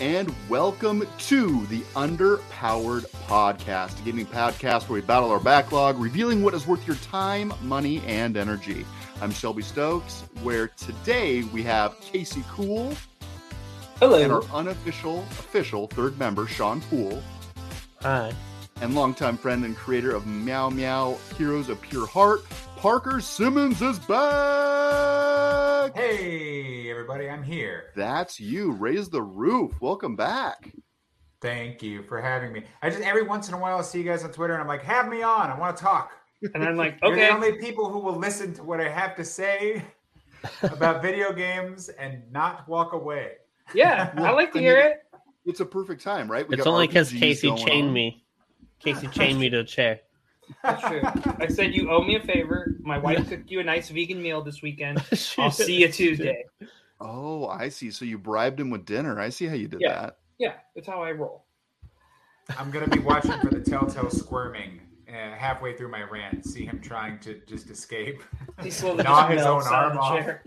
and welcome to the Underpowered Podcast, a gaming podcast where we battle our backlog, revealing what is worth your time, money, and energy. I'm Shelby Stokes, where today we have Casey Cool Hello. and our unofficial, official third member, Sean Poole, Hi. And longtime friend and creator of Meow Meow Heroes of Pure Heart, Parker Simmons is back. Hey, everybody, I'm here. That's you. Raise the roof. Welcome back. Thank you for having me. I just every once in a while I see you guys on Twitter and I'm like, have me on. I want to talk. and I'm like, You're okay. the only people who will listen to what I have to say about video games and not walk away. Yeah, I like to I hear mean, it. It's a perfect time, right? We It's got only because Casey chained on. me. Casey chained me to a chair. That's true. I said you owe me a favor. My wife cooked you a nice vegan meal this weekend. I'll see you Tuesday. Oh, I see. So you bribed him with dinner. I see how you did Yeah. that. Yeah, that's how I roll. I'm gonna be watching for the telltale squirming uh, halfway through my rant. See him trying to just escape. He slowly Gnaw just his own out of arm the off. chair.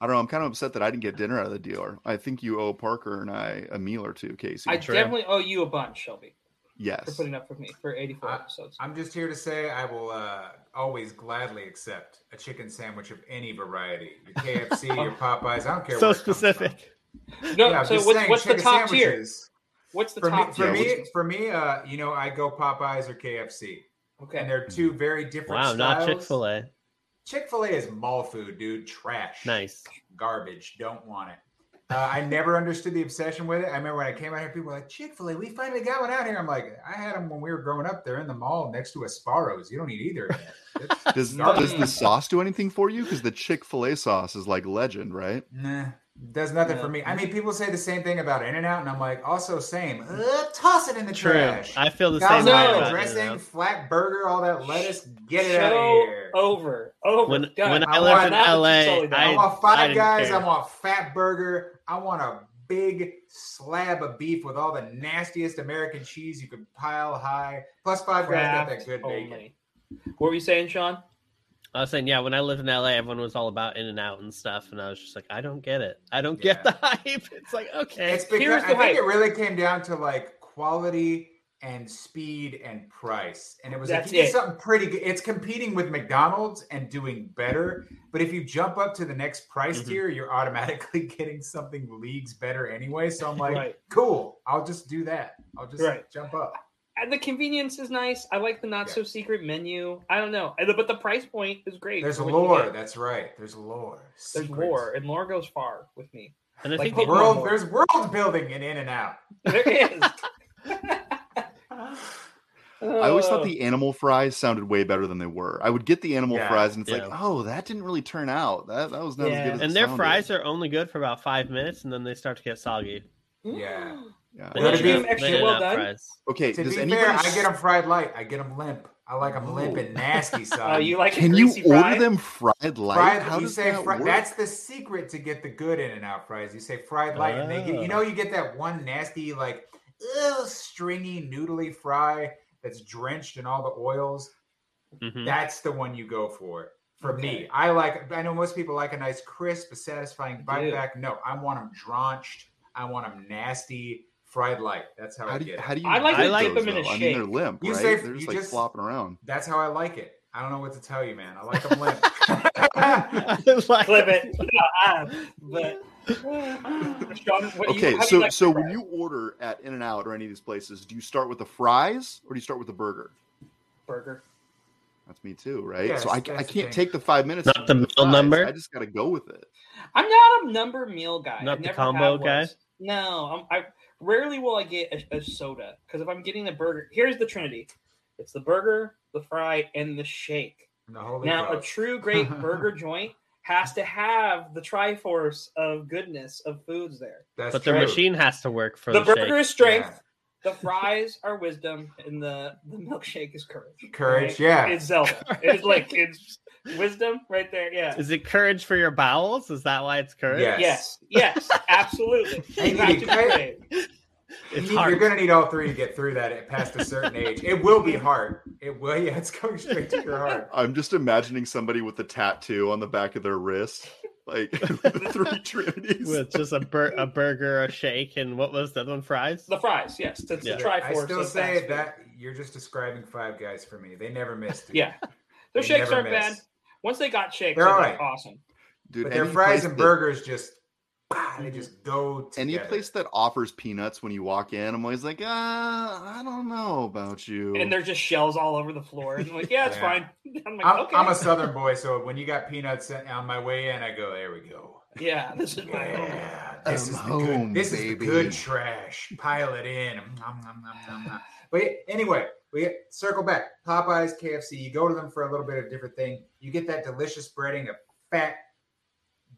I don't know. I'm kind of upset that I didn't get dinner out of the deal. I think you owe Parker and I a meal or two, Casey. I True. definitely owe you a bunch, Shelby, for yes. putting up with me for 84 I- episodes. I'm just here to say I will uh, always gladly accept a chicken sandwich of any variety. Your KFC, your Popeyes, I don't care. So where specific. no, Yeah, I'm so just what's, saying, what's the chicken top tier? What's the For me, top for me, for me, uh, you know, I go Popeyes or KFC, Okay. and they're two very different. Wow, not styles. Chick fil A. Chick Fil A is mall food, dude. Trash. Nice. Garbage. Don't want it. Uh, I never understood the obsession with it. I remember when I came out here, people were like, Chick Fil A, we finally got one out here. I'm like, I had them when we were growing up. They're in the mall next to a Sbarro's. You don't need either. of that. It's Does, does the sauce do anything for you? Because the Chick fil A sauce is like legend, right? Nah, does nothing No. for me. I mean, people say the same thing about In and Out, and I'm like, also same. Uh, toss it in the True. trash. I feel the Thousand same way dollar about dressing, In-N-Out. flat burger, all that lettuce. Get it out of here. over. Over. When, Done. when I I lived want in LA, you totally don't. I, I, want I five didn't guys. care. I want a fat burger. I want a big slab of beef with all the nastiest American cheese you could pile high. Plus five guys got that Craft good bacon. only. What were you saying, Sean? I was saying, yeah, when I lived in LA, everyone was all about In and Out and stuff, and I was just like, I don't get it. I don't get the hype. It's like, okay, It's because Here's I think hype. it really came down to like quality and speed and price. And it was That's like you get it. something pretty good. It's competing with McDonald's and doing better. But if you jump up to the next price Mhm. tier, you're automatically getting something leagues better anyway. So I'm like, Right. cool. I'll just do that. I'll just Right. jump up. And the convenience is nice. I like the not so secret menu. I don't know, but the price point is great. There's for lore. That's right. There's lore. There's lore, and lore goes far with me. and I like think the, World. lore. There's world building in In and Out. There is. I always thought Oh. the animal fries sounded way better than they were. I would get the animal Yeah, fries, and it's yeah. like, oh, that didn't really turn out. That that was not Yeah. as good as and it their sounded. fries are only good for about five minutes, and then they start to get soggy. Yeah. Yeah. Well, Gotta be- extra In-N-Out well done? fries. Okay, To does be anybody? fair, I s- get them fried light. I get them limp. I like them limp Oh. and nasty, son. Oh, you like Can you order fried? them fried light? fried. How you does say that fri- work? that's the secret to get the good In and Out fries. You say fried light, and they get, you Oh. know you get that one nasty like ugh, stringy noodly fry that's drenched in all the oils. Mhm. That's the one you go for. For me, I like. I know most people like a nice crisp, satisfying bite do. back. No, I want them drenched. I want them nasty, fried light. That's how, How I do get it. how do you? I like to eat dip those, them in a though? I mean, they're limp, You right? say- they're just you like just- flopping around. That's how I like it. I don't know what to tell you, man. I like them limp. Like- Clip it. but Sean, you- Okay, you so like so when you order at In and Out or any of these places, do you start with the fries or do you start with the burger? burger. That's me too, right? Yes, so I, I can't thing. take the five minutes. Not the meal fries. number? I just got to go with it. I'm not a number meal guy. Not I the combo guy? No, I'm, I rarely will I get a, a soda because if I'm getting the burger, here's the trinity: it's the burger, the fry, and the shake. The Holy now, a true great burger joint has to have the triforce of goodness of foods there. That's but the machine has to work for the the, burger shake. is strength, the fries are wisdom, and the the milkshake is courage. Courage, right? yeah. It's Zelda. it's like it's wisdom right there. Yeah. Is it courage for your bowels? Is that why it's courage? Yeah. Yes. Yes. Absolutely. And You you have need to courage. crave. It's You- hard. You're gonna need all three to get through that at past a certain age. It will be hard. It will. Yeah, it's going straight to your heart. I'm just imagining somebody with a tattoo on the back of their wrist Like the three trinities. with just a bur- a burger, a shake, and what was the other one? Fries. The fries, yes. It's Yeah. the Triforce. I still say that you're just describing Five Guys for me. They never missed it. Yeah, their They shakes aren't bad. Miss. Once they got shakes, They're they're all right. awesome. Dude, But their fries place and that- burgers just, ah, they Mhm. just go Any place that offers peanuts when you walk in, I'm always like, ah, I don't know about you. And there's just shells all over the floor. And I'm like, yeah, it's Yeah. fine. I'm like, I'm, okay. I'm a Southern boy, so when you got peanuts on my way in, I go, there we go. yeah, this is my home. This I'm is the good. This is the good trash. Pile it in. Nom, nom, nom, nom, nom. But anyway, we circle back. Popeyes, KFC. You go to them for a little bit of different thing. You get that delicious breading of fat,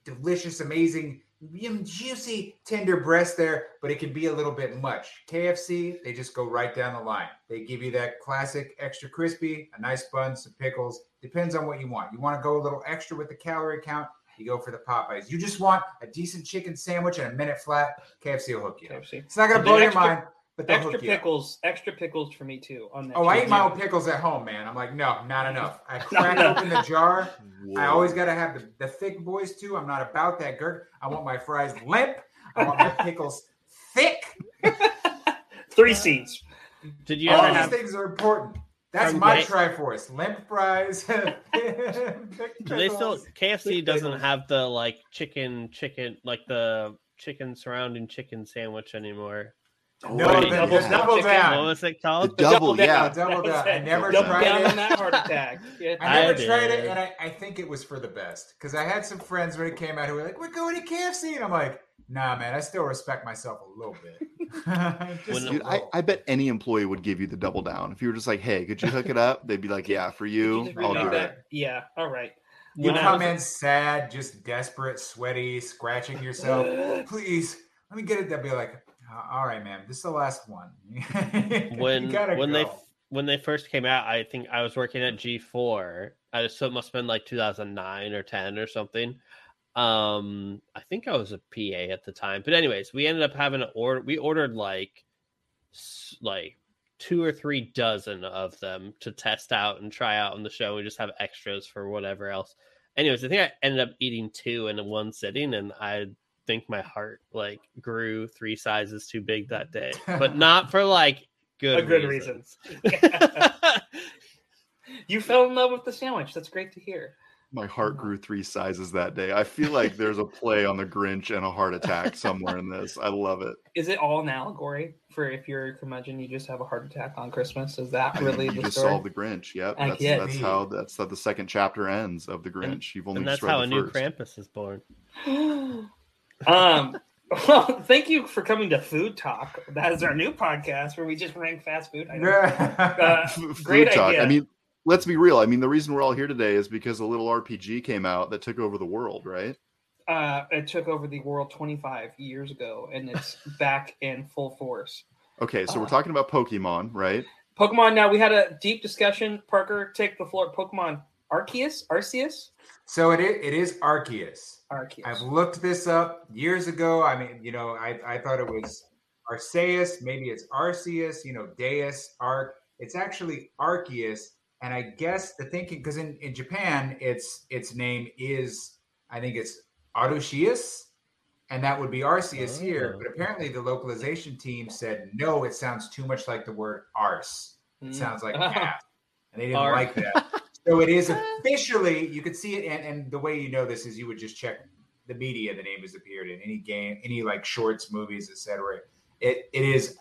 delicious, amazing, mm, juicy, tender breast there. But it can be a little bit much. KFC, they just go right down the line. They give you that classic extra crispy, a nice bun, some pickles. Depends on what you want. You want to go a little extra with the calorie count. You go for the Popeyes. You just want a decent chicken sandwich and a minute flat. KFC will hook you. KFC. It's not gonna blow your mind, but Extra hook you. up. pickles, extra pickles for me too. On that. Oh, I eat my own pickles at home, man. I'm like, no, not enough. I crack enough. open the jar. I always gotta have the, the thick boys too. I'm not about that gurk. I want my fries limp. I want my pickles thick. Three seeds. Did you All ever these have? things are important. That's From my Ga- Triforce. Limp fries. Do they still? KFC doesn't have the like chicken, chicken, like the chicken surrounding chicken sandwich anymore. No, Right. the, the Double double chicken. What down. was it The called? double, down. yeah. Double down. I never Double tried down it. on that heart attack. Yeah. I never I tried it, and I, I think it was for the best because I had some friends when it came out who were like, "We're going to KFC," and I'm like, "Nah, man, I still respect myself a little bit." Just Dude, I. I bet any employee would give you the double down. If you were just like, hey, could you hook it up? They'd be like, yeah, for Could you, just I'll do that? it. Yeah. All right. You When come was- in sad, just desperate, sweaty, scratching yourself. Please, let me get it. They'll be like, "Uh, "All right, man, this is the last one." When when they when they first came out, I think I was working at G4. So it must have been like 2009 or 10 or something. Um, I think I was a PA at the time, but anyways, we ended up having to order. We ordered like like two or three dozen of them to test out and try out on the show. We just have extras for whatever else. Anyways, I think I ended up eating two in one sitting, and I think my heart like grew three sizes too big that day, but not for like good good reasons. You fell in love with the sandwich. That's great to hear. My heart grew three sizes that day. I feel like there's a play on the Grinch and a heart attack somewhere in this. I love it. Is it all an allegory for if you're a curmudgeon, you just have a heart attack on Christmas? Is that really you the just story? solved the Grinch. Yep, I that's, that's how that's how the second chapter ends of the Grinch. You've only and just that's how the a new first. Krampus is born. um, well, thank you for coming to Food Talk. That is our new podcast where we just rank fast food. items. Uh, Great food talk. idea. I mean, let's be real. I mean, the reason we're all here today is because a little RPG came out that took over the world, right? uh, it took over the world 25 years ago, and it's back in full force. Okay, so we're Uh. talking about Pokemon, right? Pokemon. Now we had a deep discussion. Parker, take the floor. Pokemon Arceus, Arceus, so it is, it is Arceus. Arceus. I've looked this up years ago. I mean, you know, I, I thought it was Arceus. Maybe it's Arceus, you know, Deus, Arc. It's actually Arceus. And I guess the thinking, because in, in Japan, its its name is, I think it's Arushius, and that would be Arceus here. Oh. But apparently the localization team said, no, it sounds too much like the word arse. It Mm. sounds like ass. And they didn't like that. So it is officially, you could see it, and, and the way you know this is you would just check the media the name has appeared in any game, any like shorts, movies, etc. It it is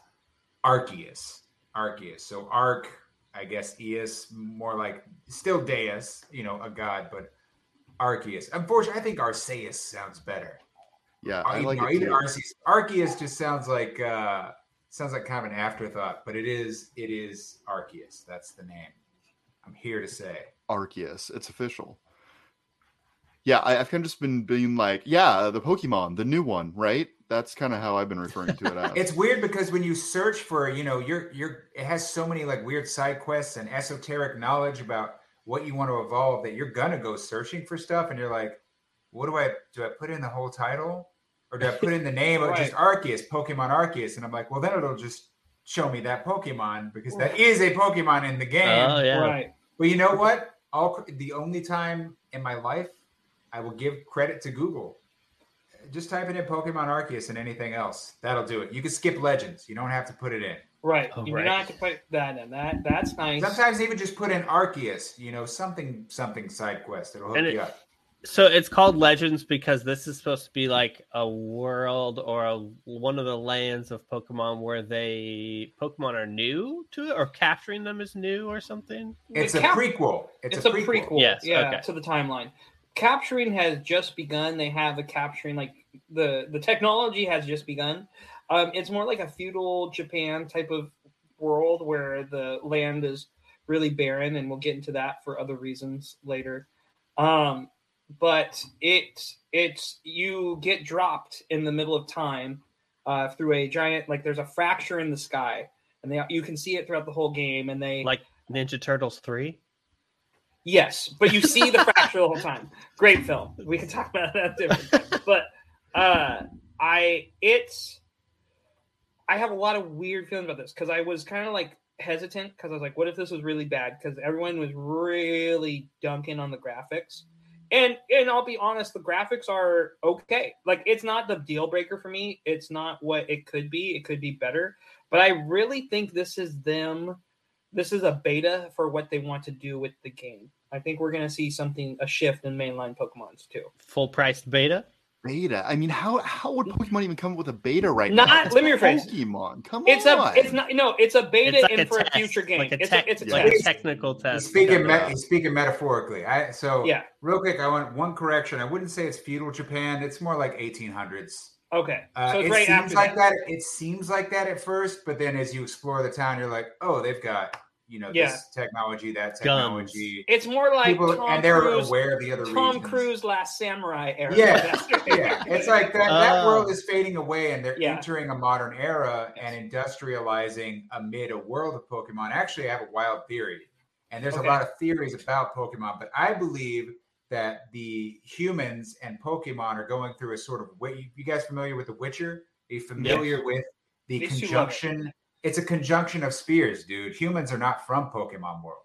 Arceus. Arceus. So Arc, I guess Eus, more like still Deus, you know, a god, but Arceus. Unfortunately, I think Arceus sounds better. Yeah, Uh, I even, like no, it even. Arceus. Arceus just sounds like uh sounds like kind of an afterthought, but it is it is Arceus. That's the name. I'm here to say. Arceus. It's official. Yeah, I, I've kind of just been being like, yeah, the Pokemon, the new one, right? That's kind of how I've been referring to it as. It's weird because when you search for, you know, you're you're it has so many like weird side quests and esoteric knowledge about what you want to evolve that you're gonna go searching for stuff and you're like, what do I do I put in the whole title? Or do I put in the name of just Arceus, Pokemon Arceus? And I'm like, well then it'll just show me that Pokemon because that is a Pokemon in the game. Oh yeah. Right. But you know what? All the only time in my life I will give credit to Google. Just type it in Pokemon Arceus and anything else. That'll do it. You can skip Legends. You don't have to put it in. Right. Oh, you right. do not have to put that in. That that's nice. Sometimes even just put in Arceus. You know, something something side quest. It'll hook And it- you up. So it's called Legends because this is supposed to be like a world or a, one of the lands of Pokemon where they Pokemon are new to it or capturing them is new or something. It's The a cap- prequel. It's, It's, a, a prequel. prequel. Yes, yeah, okay. to the timeline. Capturing has just begun. They have the capturing like the the technology has just begun. Um, it's more like a feudal Japan type of world where the land is really barren, and we'll get into that for other reasons later. Um, but it it's you get dropped in the middle of time uh, through a giant like there's a fracture in the sky, and they you can see it throughout the whole game, and they Like Ninja Turtles 3. Yes, but you see the fracture the whole time. Great film. We can talk about that different. But uh I it's I have a lot of weird feelings about this because I was kind of like hesitant because I was like, what if this was really bad? Because everyone was really dunking on the graphics. And and I'll be honest, the graphics are okay. Like it's not the deal breaker for me. It's not what it could be. It could be better. But I really think this is them this is a beta for what they want to do with the game. I think we're to see something a shift in mainline Pokemon's too. Full priced beta. Beta. I mean, how how would Pokemon even come up with a beta right Not- now? It's let me rephrase. Pokemon. Come It's on. It's a it's not no it's a beta It's like in a for a future game. Like a, it's tech- a, it's a like a test. technical He's test. speaking, me- he's speaking metaphorically. I so Yeah. Real quick, I want one correction. I wouldn't say it's feudal Japan. It's more like 1800s. Okay, Uh, so it's it right seems after like that. that. It seems like that at first, but then as you explore the town, you're like, oh, they've got you know Yeah. this technology, that Guns. technology. It's more like People, Tom and they're Cruise, aware of the other Tom regions. Cruise Last Samurai era. Yeah, yeah, it's like that. That Oh. world is fading away, and they're Yeah. entering a modern era and industrializing amid a world of Pokemon. Actually, I have a wild theory, and there's Okay. a lot of theories about Pokemon, but I believe that the humans and Pokemon are going through a sort of. wi- You guys familiar with The Witcher? Are you familiar with the These two love conjunction? It's a conjunction of spears, dude. Humans are not from Pokemon world.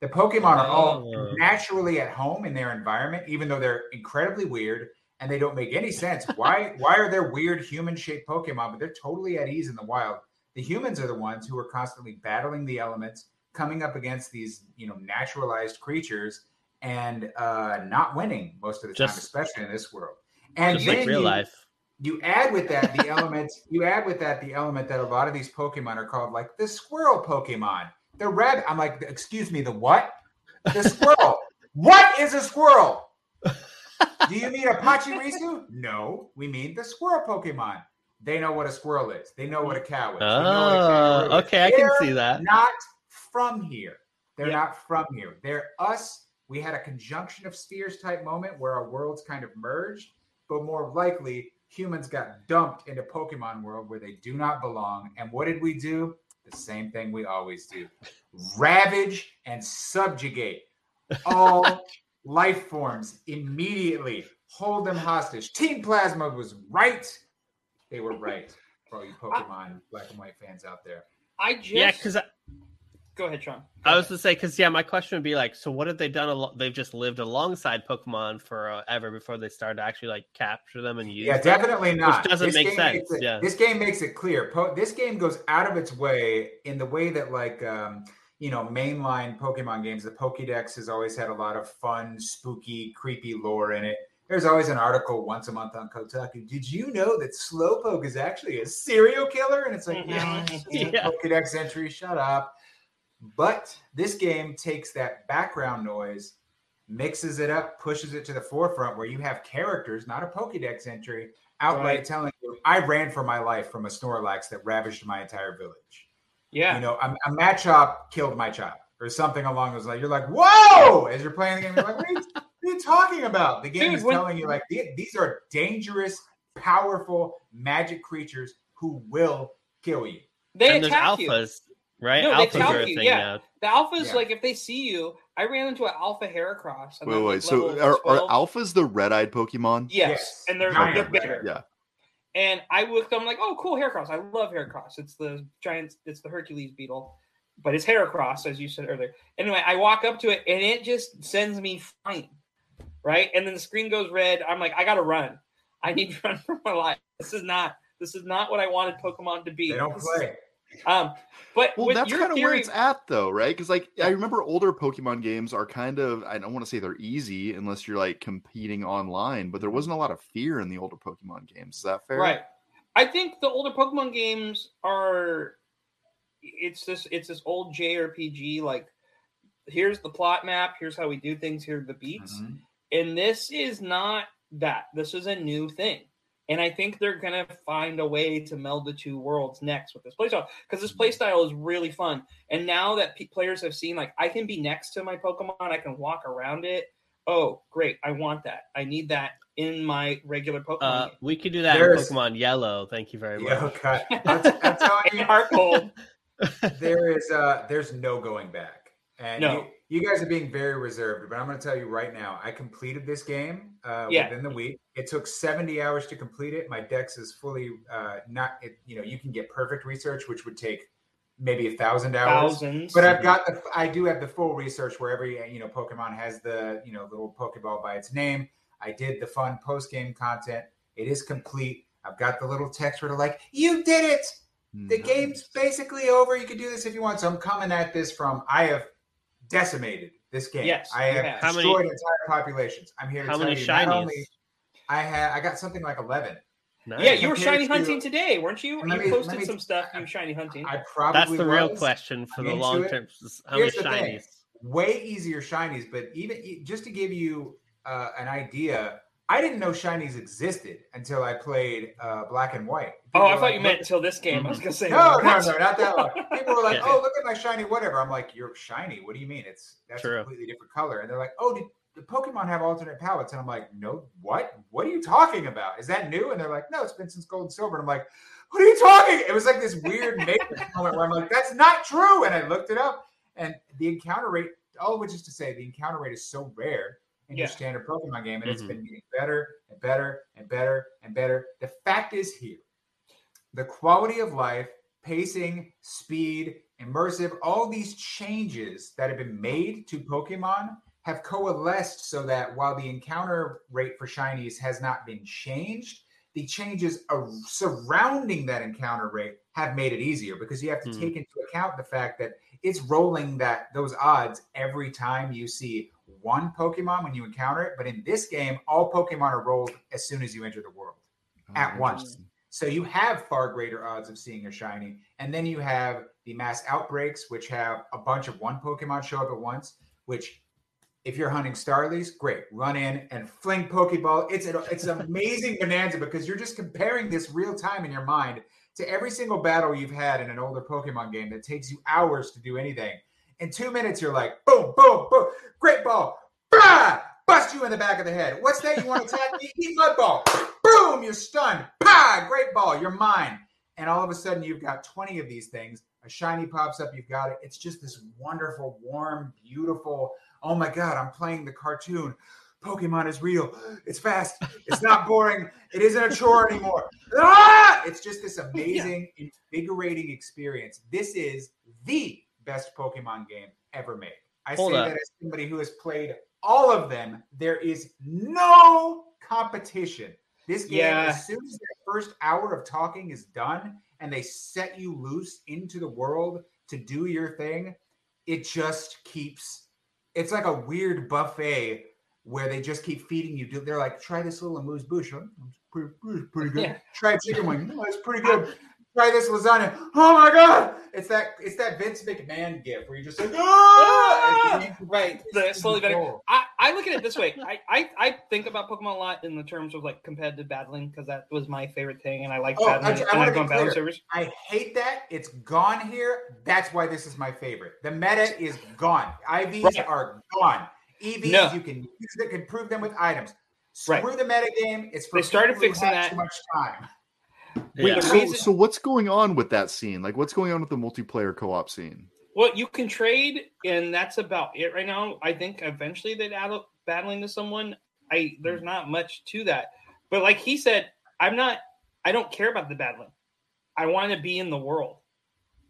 The Pokemon are all Oh. naturally at home in their environment, even though they're incredibly weird and they don't make any sense. Why why are there weird human shaped Pokemon, but they're totally at ease in the wild? The humans are the ones who are constantly battling the elements, coming up against these, you know, naturalized creatures and uh not winning most of the time, especially in this world. And Just like then real you- life. You add with that the element you add with that the element that a lot of these pokemon are called like the squirrel pokemon. The red i'm like excuse me the what? The squirrel. What is a squirrel? Do you mean a pachirisu no we mean the squirrel pokemon. They know what a squirrel is. They know what a cow is. They know what a Oh, kangaroo is. okay, I can They're see that. not from here. They're Yeah. not from here. They're us. We had a conjunction of spheres type moment where our worlds kind of merged but more likely humans got dumped into Pokemon world where they do not belong. And what did we do? The same thing we always do ravage and subjugate all life forms immediately, hold them hostage. Team Plasma was right. They were right for all you Pokemon black and white fans out there. I just Yeah, because I, go ahead, Sean. I was to say, because yeah, my question would be like, so what have they done? Al- they've just lived alongside Pokemon forever before they started to actually like capture them and use. Yeah, them? definitely not. doesn't make sense, it- yeah. this game makes it clear. Po- this game goes out of its way in the way that, like, um, you know, mainline Pokemon games. The Pokédex has always had a lot of fun, spooky, creepy lore in it. There's always an article once a month on Kotaku. Did you know that Slowpoke is actually a serial killer? And it's like, Mhm. yeah, it's just a Yeah. Pokédex entry. Shut up. But this game takes that background noise, mixes it up, pushes it to the forefront where you have characters, not a Pokédex entry, outright Right. telling you, I ran for my life from a Snorlax that ravaged my entire village. Yeah, You know, a, a Machop killed my chop or something along those lines. You're like, whoa! As you're playing the game, you're like, what are you, what are you talking about? The game Dude, is when- telling you, like, these are dangerous, powerful magic creatures who will kill you. they and there's attack you. Alphas, right? No, alphas attack are a you, thing yeah. now. The alphas, Yeah. like if they see you, I ran into an alpha Heracross. and Wait, I'm, wait. like, So are, are alphas the red-eyed Pokemon? Yes, Yes. and they're Giant they're red. bigger. Yeah. And I looked, I'm like, oh, cool Heracross. I love Heracross. It's the giant, it's the Hercules beetle, but it's Heracross, as you said earlier. Anyway, I walk up to it and it just sends me flying. right? And then the screen goes red. I'm like, I gotta run. I need to run for my life. This is not this is not what I wanted Pokemon to be. They don't This play. is- um, but Well, that's kind of where it's at, though, right? Because like I remember older Pokemon games are kind of I don't want to say they're easy unless you're like competing online, but there wasn't a lot of fear in the older Pokemon games. Is that fair? Right. I think the older Pokemon games are it's this it's this old JRPG like here's the plot map, here's how we do things, here are the beats. Mhm. And this is not that. This is a new thing. And I think they're gonna find a way to meld the two worlds next with this playstyle because this playstyle is really fun. And now that pe players have seen, like, I can be next to my Pokemon, I can walk around it. Oh, great! I want that. I need that in my regular Pokemon. Uh, game. we could do that There's- in Pokemon Yellow. Thank you very much. Yeah, okay. I'm, I'm telling you, HeartGold. there is uh there's no going back and No. You, you guys are being very reserved but i'm going to tell you right now i completed this game uh Yeah. within the week it took 70 hours to complete it my dex is fully uh not it, you know you can get perfect research which would take maybe a thousand hours Thousands. but I've got the I do have the full research where every you know Pokemon has the you know little Pokeball by its name. I did the fun post game content. It is complete. I've got the little text where they're like, "You did it! The Nice. game's basically over. You can do this if you want." So I'm coming at this from I have decimated this game. Yes, I you have have. How many- destroyed entire populations. I'm here to How tell many you not shinies? only I had I got something like 11. Nice. yeah, you were shiny to- hunting today, weren't you? Let You me- posted me- some stuff. You were shiny hunting. I probably That's the real question for I'm the long term. How Here's many the thing. shinies? way easier shinies but even just to give you uh, an idea i didn't know shinies existed until i played uh, black and white. Oh, I thought like, you meant until this game. I was gonna say no no no not that one. People were like Yeah. oh look at my shiny whatever. I'm like you're shiny. What do you mean? It's that's True. a completely different color. And they're like oh did the pokemon have alternate palettes. And i'm like no what? What are you talking about? Is that new? And they're like no it's been since gold and silver. And i'm like what are you talking? It was like this weird matrix moment where i'm like that's not true. And i looked it up. And the encounter rate all of which is to say the encounter rate is so rare in your standard Pokemon game, and it's Mhm. been getting better and better and better and better. The fact is here, the quality of life, pacing, speed, immersive, all these changes that have been made to Pokemon have coalesced so that while the encounter rate for shinies has not been changed, the changes surrounding that encounter rate have made it easier because you have to Hmm. take into account the fact that it's rolling that those odds every time you see one Pokemon when you encounter it. But in this game, all Pokemon are rolled as soon as you enter the world. Oh, at Oh, once. So you have far greater odds of seeing a shiny. And then you have the mass outbreaks, which have a bunch of one Pokemon show up at once, which if you're hunting Starlies, great. Run in and fling Pokeball. It's an it's an amazing bonanza because you're just comparing this real time in your mind to every single battle you've had in an older Pokemon game that takes you hours to do anything. In two minutes, you're like, boom, boom, boom, great ball, bah! bust you in the back of the head. What's that? You want to attack me? Eat mud ball. Boom, you're stunned. Pa, great ball, you're mine. And all of a sudden, you've got 20 of these things. A shiny pops up, you've got it. It's just this wonderful, warm, beautiful. Oh my God, I'm playing the cartoon. Pokemon is real. It's fast. It's not boring. It isn't a chore anymore. Ah! It's just this amazing, invigorating experience. This is the best Pokemon game ever made. I Hold say up. that as somebody who has played all of them. There is no competition. This game, Yeah. as soon as the first hour of talking is done and they set you loose into the world to do your thing, it just keeps it's like a weird buffet where they just keep feeding you. They're like, try this little amuse bouche. Pretty, pretty, pretty good. Yeah. Try chicken wing. Oh, it's pretty good. Try this lasagna. Oh my god! It's that it's that Vince McMahon gift where you're just like, ah! Right. The slowly better. I, I look at it this way. I, I, I think about Pokemon a lot in the terms of like competitive battling because that was my favorite thing, and I like Oh, I- battling. I and I on battling clear. servers. I hate that. It's gone here. That's why this is my favorite. The meta is gone. IVs Right. are gone. EVs, No. you can use it, can prove them with items. Right. Screw the meta game. It's for They started fixing that. too much time. Wait, Yeah. the So, so what's going on with that scene? Like, what's going on with the multiplayer co-op scene? Well, you can trade, and that's about it right now. I think eventually they'd add up battling to someone. I there's not much to that, but like he said, I'm not. I don't care about the battling. I want to be in the world.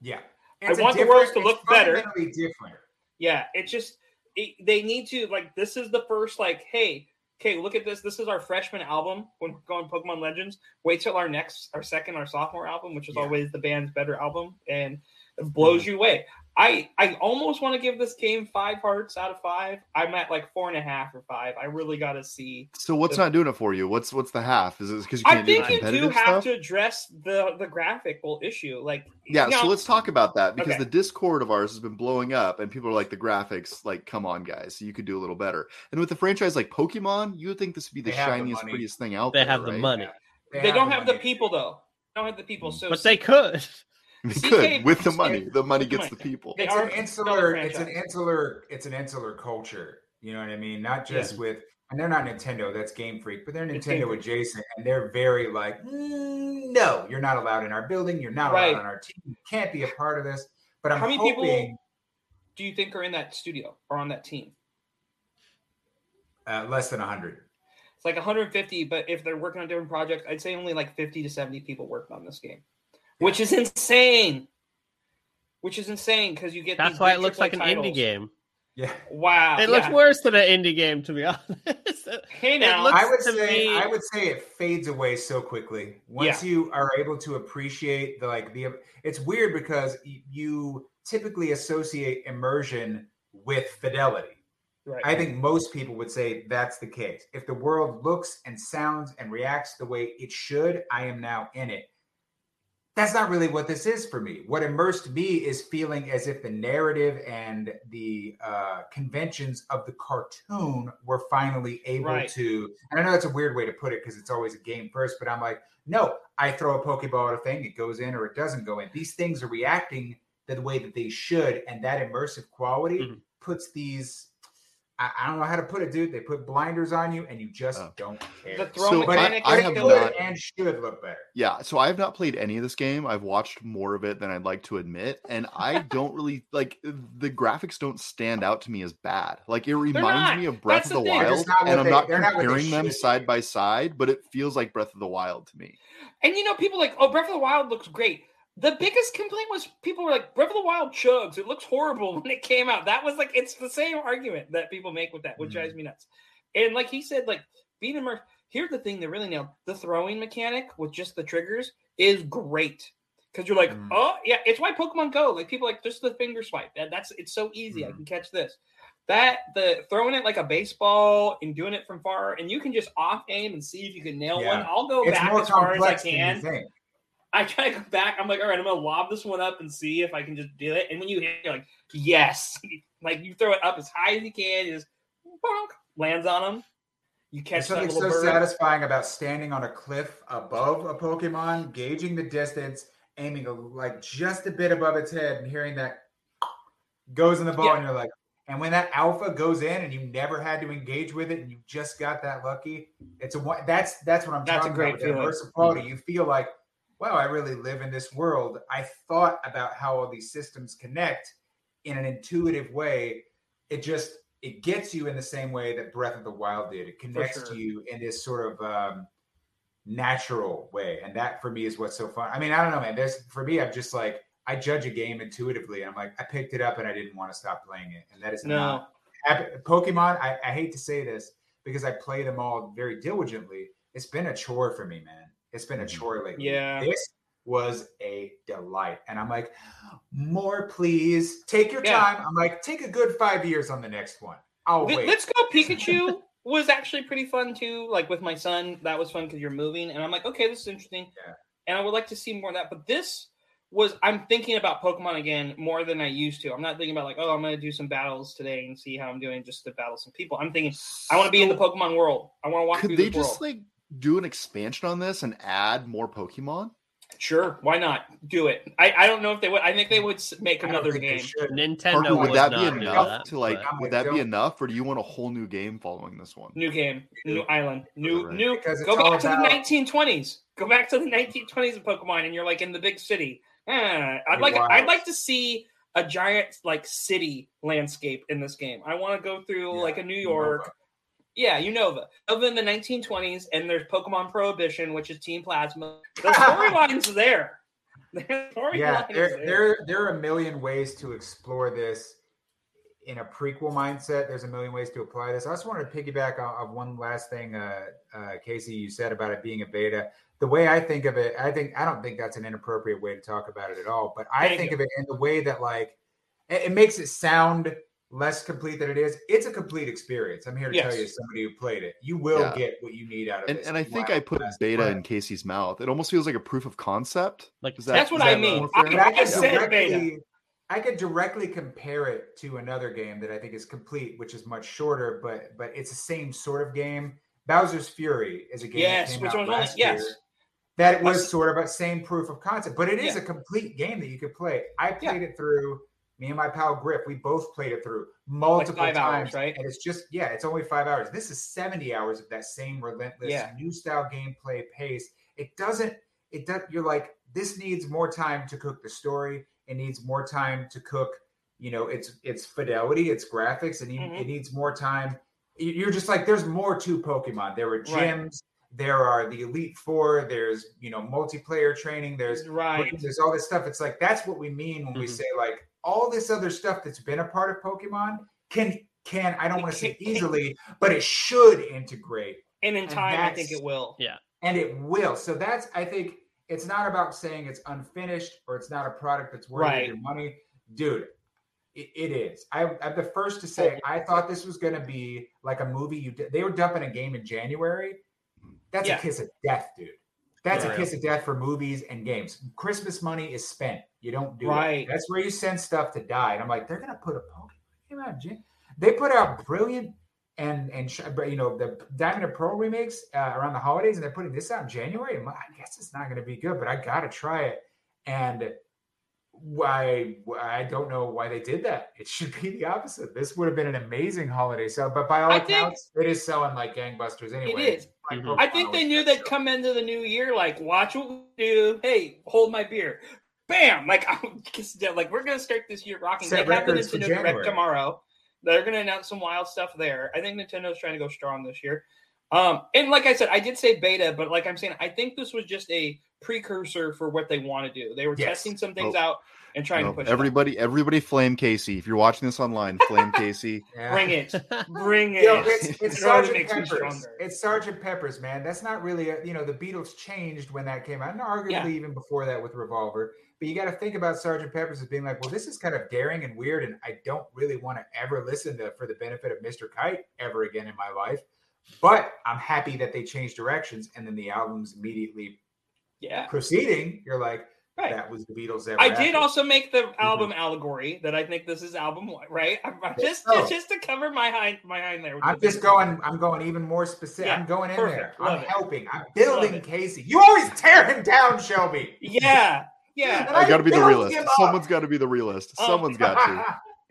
Yeah. I want the worlds to look better. different. Yeah, it's just it, they need to like this is the first like hey okay look at this. This is our freshman album when we're going pokemon legends. Wait till our next our second our sophomore album which is Yeah. always the band's better album and it mm-hmm. blows you away i i almost want to give this game five hearts out of five i'm at like four and a half or five i really got to see So what's The- not doing it for you? What's what's the half? Is it because you i can't do think you do have stuff? to address the the graphical issue like Yeah, now- so let's talk about that because Okay. the Discord of ours has been blowing up, and people are like, the graphics, like, come on, guys, you could do a little better. And with a franchise like Pokemon, you would think this would be the They have the shiniest, prettiest thing out there. They there. have the right? money, they, don't have the people though they don't have the people mm. so but they could. They CK could with the money. The money gets the people. It's an insular it's an insular it's an insular culture you know what i mean? Not just with and they're not nintendo that's game freak but they're nintendo adjacent and they're very like "Mm, no you're not allowed in our building you're not Right. allowed on our team you can't be a part of this. But i'm How many hoping people- do you think are in that studio or on that team? Uh, less than 100 It's like 150, but if they're working on different projects, I'd say only like 50 to 70 people working on this game, which is insane. Which is insane because you get That's these why it looks like an titles. indie game. yeah Wow, It looks worse than an indie game, to be honest. Hey now, looks- I would say me- I would say it fades away so quickly. Once you are able to appreciate the like the it's weird because you typically associate immersion with fidelity. right. I think most people would say that's the case. If the world looks and sounds and reacts the way it should, I am now in it. That's not really what this is for me. What immersed me is feeling as if the narrative and the uh, conventions of the cartoon were finally able Right. to. And I know that's a weird way to put it because it's always a game first, but I'm like, no, I throw a Pokeball at a thing, it goes in or it doesn't go in. These things are reacting the way that they should, and that immersive quality Mhm. puts these. I, I don't know how to put it, dude. They put blinders on you, and you just Oh. don't care. the throw So, I- mechanic I is have not- and should look better. Yeah, so I have not played any of this game. I've watched more of it than I'd like to admit, and I don't really like the graphics. Don't stand out to me as bad. Like it reminds me of Breath That's of the the Wild, just not what and I'm they- not they're not comparing them side be. by side, but it feels like Breath of the Wild to me. And you know, people like, oh, Breath of the Wild looks great. The biggest complaint was people were like, Breath of the Wild chugs. It looks horrible when it came out. That was like, it's the same argument that people make with that, which Mhm. drives me nuts. And like he said, like being immersed. Here's the thing that really nailed: the throwing mechanic with just the triggers is great. Because you're like, Mm. oh yeah, it's why Pokemon Go. Like people like just the finger swipe. That, that's it's so easy. I Mhm. can catch this. That the throwing it like a baseball and doing it from far, and you can just off aim and see if you can nail Yeah. one. I'll go It's back as far as I complex than you can. I try to go back. I'm like, all right, I'm gonna lob this one up and see if I can just do it. And when you hit, you're like, yes, like you throw it up as high as you can, you just bonk, lands on them. You There's catch that something so bird. satisfying about standing on a cliff above a Pokemon, gauging the distance, aiming a, like just a bit above its head, and hearing that goes in the ball, Yeah. and you're like, and when that alpha goes in, and you never had to engage with it, and you just got that lucky, it's a one. That's that's what I'm That's a talking great about. feeling. Quality. You feel like, wow, I really live in this world. I thought about how all these systems connect in an intuitive way. It just it gets you in the same way that Breath of the Wild did. It connects sure. to you in this sort of um, natural way, and that for me is what's so fun. I mean, I don't know, man. There's for me, I'm just like I judge a game intuitively. I'm like, I picked it up and I didn't want to stop playing it, and that is No, not Pokemon. I, I hate to say this because I play them all very diligently. It's been a chore for me, man. It's been a Mhm. chore lately. Yeah. This was a delight. And I'm like, more please. Take your Yeah. time. I'm like, take a good five years on the next one. I'll Let- wait. Let's go Pikachu was actually pretty fun too. Like with my son, that was fun because you're moving, and I'm like, okay, this is interesting, Yeah. and I would like to see more of that. But this was I'm thinking about Pokemon again more than I used to. I'm not thinking about like, oh, I'm going to do some battles today and see how I'm doing just to battle some people. I'm thinking I want to be in the Pokemon world. I want to walk Could through they this just world. like do an expansion on this and add more Pokemon? Sure, why not do it? I, I don't know if they would. I think they would make another game. should. Nintendo Parker, would would that be not do enough that, to like? but- Would that be enough, or do you want a whole new game following this one? New game, new island, new Right. new. Because it's Go all back to about- the 1920s. Go back to the 1920s of Pokemon, and you're like in the big city. Eh, I'd like was. I'd like to see a giant like city landscape in this game. I want to go through Yeah, like a New York. Yeah, Unova. Over in the 1920s, and there's Pokemon Prohibition, which is Team Plasma. The storyline's there. The storyline yeah there, there. there there are a million ways to explore this in a prequel mindset, there's a million ways to apply this. I just wanted to piggyback on, one last thing, uh, uh, Casey, you said about it being a beta. The way I think of it, I think I don't think that's an inappropriate way to talk about it at all. But I Thank think you. of it in the way that like it, it makes it sound less complete than it is. It's a complete experience. I'm here to tell you, as somebody who played it, you will Yeah. get what you need out of it. and I think I put beta in Casey's mouth. It almost feels like a proof of concept. Like that- That's what is I that mean. I- fair? I I could said beta. directly, I could directly compare it to another game that I think is complete, which is much shorter, but but it's the same sort of game. Bowser's Fury is a game Yes, that came which out was last yes. year. That was sort of a same proof of concept, but it is Yeah. a complete game that you could play. I Yeah. played it through. Me and my pal Griff, we both played it through multiple five hours, times, right? And it's just yeah, it's only five hours. This is seventy hours of that same relentless Yeah. new style gameplay pace. It doesn't. It does. You're like this needs more time to cook the story. It needs more time to cook. You know, its its fidelity, its graphics. and Mhm. it needs more time. You- You're just like there's more to Pokemon. There were Right. gyms. There are the Elite Four. There's you know multiplayer training. There's right. there's all this stuff. It's like that's what we mean when we Mhm. say like all this other stuff that's been a part of Pokemon can can I don't want to say can- can- easily, but it should integrate And in and time, I think it will. Yeah, and it will. So that's I think it's not about saying it's unfinished or it's not a product that's worth Right. your money, dude. It, it is. I, I'm the first to say I thought this was going to be like a movie. You did. They were dumping a game in January. That's Yeah. a kiss of death, dude. That's a kiss of death for movies and games. Christmas money is spent. You don't do Right. it. That's where you send stuff to die. And I'm like, they're gonna put a Pokemon game out. They put out brilliant and and you know the Diamond and Pearl remakes uh, around the holidays, and they're putting this out in January. I guess it's not going to be good, but I got to try it. And why I don't know why they did that. It should be the opposite. This would have been an amazing holiday sale, but by all I think- accounts, it is selling like gangbusters anyway. It is. Like Mhm. I think they knew they'd so. come into the new year like, watch what we do. Hey, hold my beer. Bam! Like, I'm just, like we're gonna start this year rocking. Set they have the Nintendo Direct tomorrow. They're gonna announce some wild stuff there. I think Nintendo's trying to go strong this year. Um, and like I said, I did say beta, but like I'm saying, I think this was just a precursor for what they want to do. They were Yes. testing some things Oh. out and trying No, to push it out. everybody, everybody, flame Casey. If you're watching this online, flame Casey. Yeah. Bring it, bring it. Yo, it's, it's In order to Sergeant make Pepper's. It's Sergeant Pepper's, man. That's not really, a, you know, the Beatles changed when that came out, and arguably Yeah. even before that with Revolver. But you got to think about Sergeant Pepper's as being like, well, this is kind of daring and weird, and I don't really want to ever listen to For the Benefit of Mr. Kite ever again in my life. But I'm happy that they changed directions, and then the album's immediately yeah. proceeding. You're like, Right. that was the Beatles ever. I did after. also make the album allegory that I think this is album one, right? I'm, I'm just Oh. just to cover my hind my hind there. I'm just Beatles. going. I'm going even more specific. Yeah, I'm going in perfect. there. I'm it. helping. I'm building. Casey. You always tear him down, Shelby. Yeah, yeah. And I got to be the realist. Someone's got to be the realist. Um, Someone's got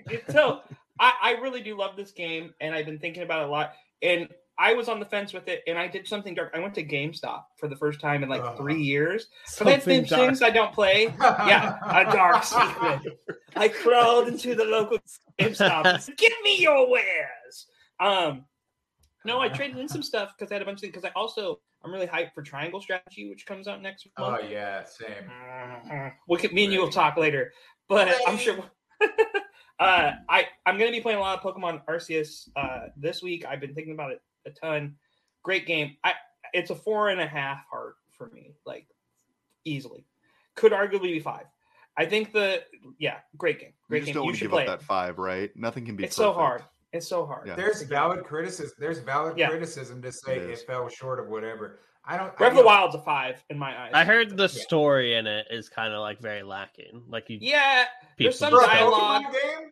to. so I, I really do love this game, and I've been thinking about it a lot. And I was on the fence with it, and I did something dark. I went to GameStop for the first time in like Uh-huh. three years. But that's Something the dark. things I don't play. Yeah, a dark secret. I crawled into the local GameStop. said, Give me your wares. Um, no, I traded in some stuff because I had a bunch of things. Because I also I'm really hyped for Triangle Strategy, which comes out next Oh month. yeah, same. Mhm. We can, me and you will talk later, but I'm sure. uh, I I'm gonna be playing a lot of Pokemon Arceus uh, this week. I've been thinking about it a ton. Great game. I it's a four and a half heart for me, like easily. Could arguably be five. I think the yeah, great game. You Great just game. don't You want to should give play up it. that five, right? Nothing can be. It's so hard. It's so hard. Yeah. There's valid criticism. There's valid Yeah. criticism to say It it, is. fell short of whatever. I don't. Breath I, of the Wild's a five in my eyes. I heard the Yeah. story in it is kind of like very lacking. Like you, Yeah, there's some for a just- dialogue. Pokemon game.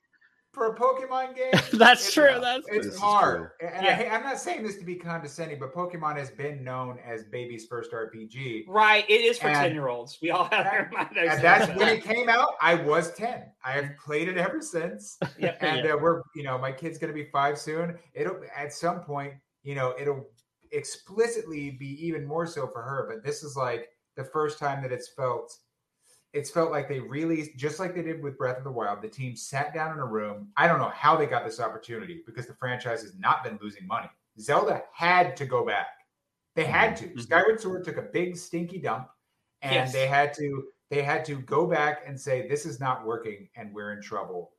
For a Pokemon game, That's it's- true. That's It's This hard, and Yeah. I, I'm not saying this to be condescending, but Pokemon has been known as baby's first RPG. Right, it is for And- ten year olds. We all have to remind that's when it came out. I was ten. I have played it ever since. Yeah. and uh, we're you know my kid's gonna be five soon it'll at some point you know it'll explicitly be even more so for her but this is like the first time that it's felt it's felt like they really just like they did with breath of the wild the team sat down in a room i don't know how they got this opportunity because the franchise has not been losing money zelda had to go back they had to Mhm. skyward sword took a big stinky dump and Yes. they had to they had to go back and say this is not working and we're in trouble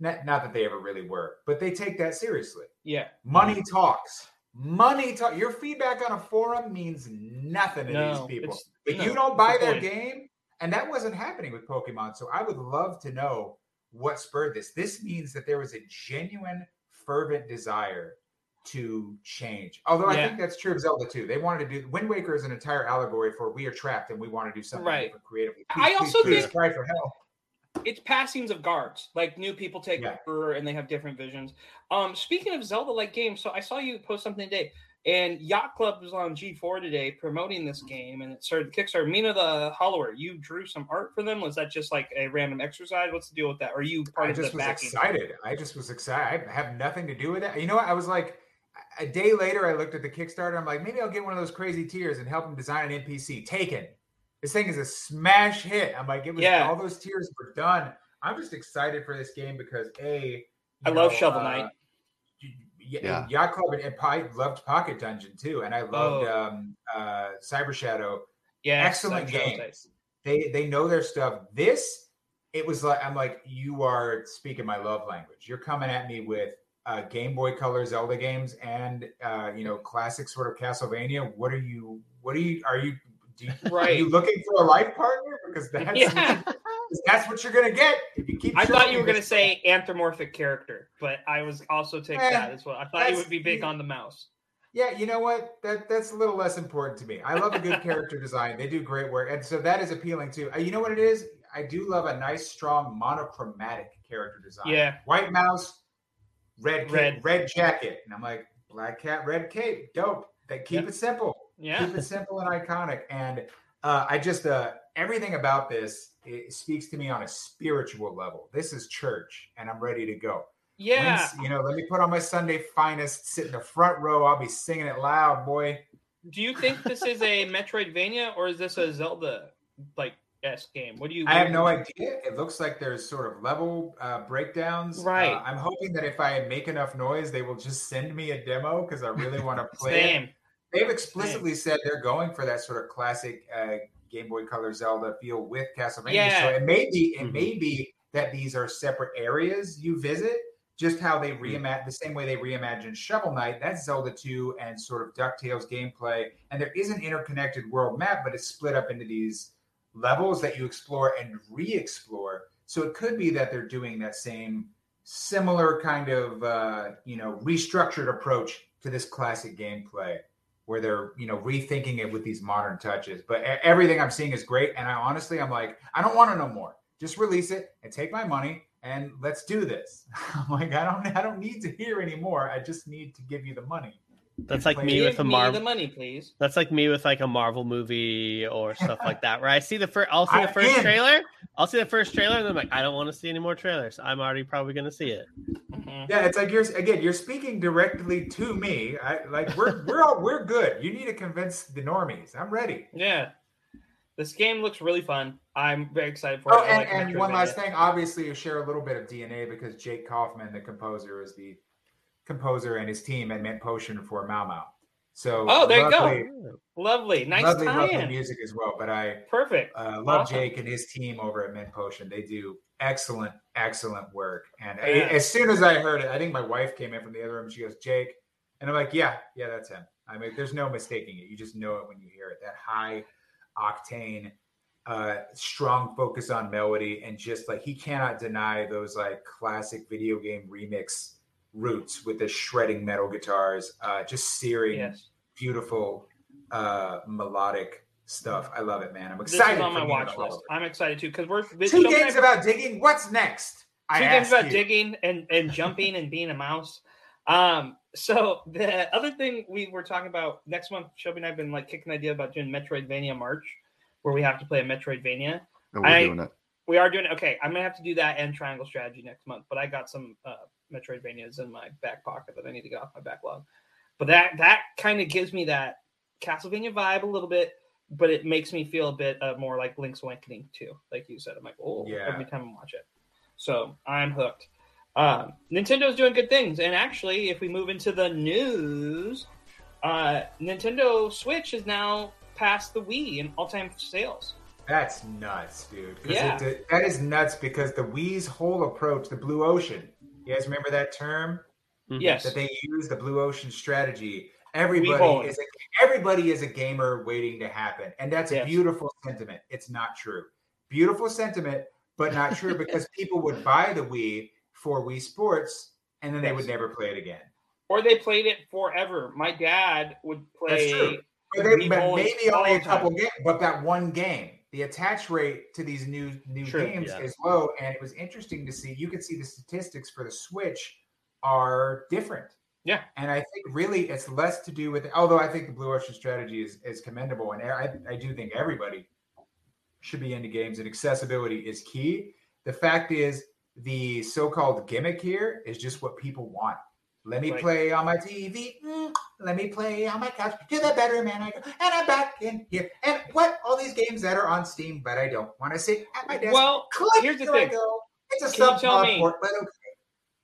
not, not that they ever really were, but they take that seriously. Yeah. Money talks. Money talk. Your feedback on a forum means nothing to No, these people. If no, you don't buy their point. game, and that wasn't happening with Pokemon, so I would love to know what spurred this. This means that there was a genuine, fervent desire to change. Although I think that's true of Zelda too. They wanted to do Wind Waker is an entire allegory for we are trapped and we want to do something Right. different creatively. I Please, also please, think- cry for help. it's passings of guards. Like new people take Yeah. over and they have different visions. Um, speaking of Zelda like games, so I saw you post something today, and Yacht Club was on G4 today promoting this game, and it started Kickstarter. Mina the Hollower, you drew some art for them. Was that just like a random exercise? What's the deal with that? Are you part I of just the was backing? excited. I just was excited. I have nothing to do with it. You know what? I was like, a day later, I looked at the Kickstarter. I'm like, maybe I'll get one of those crazy tiers and help them design an NPC. Taken. This thing is a smash hit. I'm like, it was Yeah. all those tiers were done. I'm just excited for this game because a, I you love know, Shovel uh, Knight. Yeah, Yeah. Yacht Club and, and I loved Pocket Dungeon too, and I loved Oh. um, uh, Cyber Shadow Yeah, excellent games. They they know their stuff. This it was like I'm like you are speaking my love language. You're coming at me with uh, Game Boy Color Zelda games and uh, you know classic sort of Castlevania. What are you? What are you? Are you? Do you Are Right. you looking for a life partner? Because that's Yeah. That's what you're gonna get if you keep. I thought you were going to say anthropomorphic character, but I was also take Eh, that as well. I thought you would be big on the mouse. Yeah, you know what? That that's a little less important to me. I love a good character design. They do great work, and so that is appealing too. Uh, you know what it is? I do love a nice, strong, monochromatic character design. Yeah. white mouse, red Red. cape, red jacket, and I'm like black cat, red cape. Dope. They keep Yep. it simple. Yeah. Keep it simple and iconic. And uh, I just uh, everything about this it speaks to me on a spiritual level. This is church, and I'm ready to go. Yeah. When's- you know, let me put on my Sunday finest, sit in the front row. I'll be singing it loud, boy. Do you think this is a Metroidvania or is this a Zelda like S game? What do you? I have no idea. It looks like there's sort of level uh, breakdowns. Right. Uh, I'm hoping that if I make enough noise, they will just send me a demo because I really want to play it. Same. They've explicitly said they're going for that sort of classic uh, Game Boy Color Zelda feel with Castlevania. Yeah. So it may be it Mhm. may be that these are separate areas you visit, just how they Mm-hmm. reimagine the same way they reimagined Shovel Knight. That's Zelda 2 and sort of DuckTales gameplay. And there is an interconnected world map, but it's split up into these levels that you explore and re-explore. So it could be that they're doing that same similar kind of uh, you know restructured approach to this classic gameplay where they're you know rethinking it with these modern touches. But everything i'm seeing is great and i honestly i'm like i don't want to know more. Just release it and take my money and let's do this. I'm like i don't i don't need to hear anymore. I just need to give you the money That's like me Give with a me Marvel. the money, please. That's like me with like a Marvel movie or stuff like that, where I see the first, I'll see the first trailer, I'll see the first trailer, and then I'm like, I don't want to see any more trailers. I'm already probably going to see it. Mhm. yeah it's like you're again you're speaking directly to me I, like we're we're all we're good you need to convince the normies i'm ready Yeah. This game looks really fun. I'm very excited for Oh, it. I and, like and one last Metroidvania. thing. Obviously, you share a little bit of DNA because Jake Kaufman, the composer, is the composer and his team at Mint Potion for Mau Mau. So, Oh, there you go. lovely, Lovely. Nice lovely, lovely tie-in. music as well. But I Perfect. uh, love Awesome. Jake and his team over at Mint Potion. They do excellent, excellent work. And I- as soon as I heard it, I think my wife came in from the other room. She goes, "Jake," and I'm like, "Yeah, yeah, that's him." I mean, there's no mistaking it. You just know it when you hear it. That high octane, uh, strong focus on melody, and just like he cannot deny those like classic video game remix roots with the shredding metal guitars, uh, just searing Yes. beautiful uh melodic stuff. I love it, man. I'm This excited is on my watch list. I'm excited too because we're Two Shelby and games about digging. What's next? I two games ask about you. digging and, and jumping and being a mouse. Um, so the other thing we were talking about next month, Shelby and I have been like kicking the idea about doing Metroidvania March, where we have to play a Metroidvania. And we're I- doing it. We are doing okay. I'm gonna have to do that and Triangle Strategy next month, but I got some uh, Metroidvanias in my back pocket that I need to get off my backlog. But that that kind of gives me that Castlevania vibe a little bit, but it makes me feel a bit uh, more like Link's Awakening too. Like you said, I'm like, oh, Yeah. every time I watch it. So I'm hooked. Um, Nintendo's doing good things, and actually, if we move into the news, uh, Nintendo Switch is now past the Wii in all-time sales. That's nuts, dude. Yeah. it- that is nuts because the Wii's whole approach, the blue ocean, You guys remember that term Mhm. Yes. that they use, the blue ocean strategy? Everybody is a, everybody is a gamer waiting to happen, and that's a beautiful sentiment. It's not true. Beautiful sentiment, but not true because people would buy the Wii for Wii Sports, and then they would never play it again. Or they played it forever. My dad would play. That's true. But, they, but maybe only a couple games, but that one game. The attach rate to these new new True, games yeah. is low, and it was interesting to see. You could see the statistics for the Switch are different. Yeah. and I think really it's less to do with. Although I think the Blue Ocean strategy is is commendable, and I I do think everybody should be into games, and accessibility is key. The fact is, the so-called gimmick here is just what people want. Let me Like- play on my TV. Mm, let me play on my couch. To the bedroom, and I go, and I'm back in here. And what? All these games that are on Steam, but I don't want to sit at my desk. Well, Click, here's the thing. go. It's a Can you tell me- port, but okay.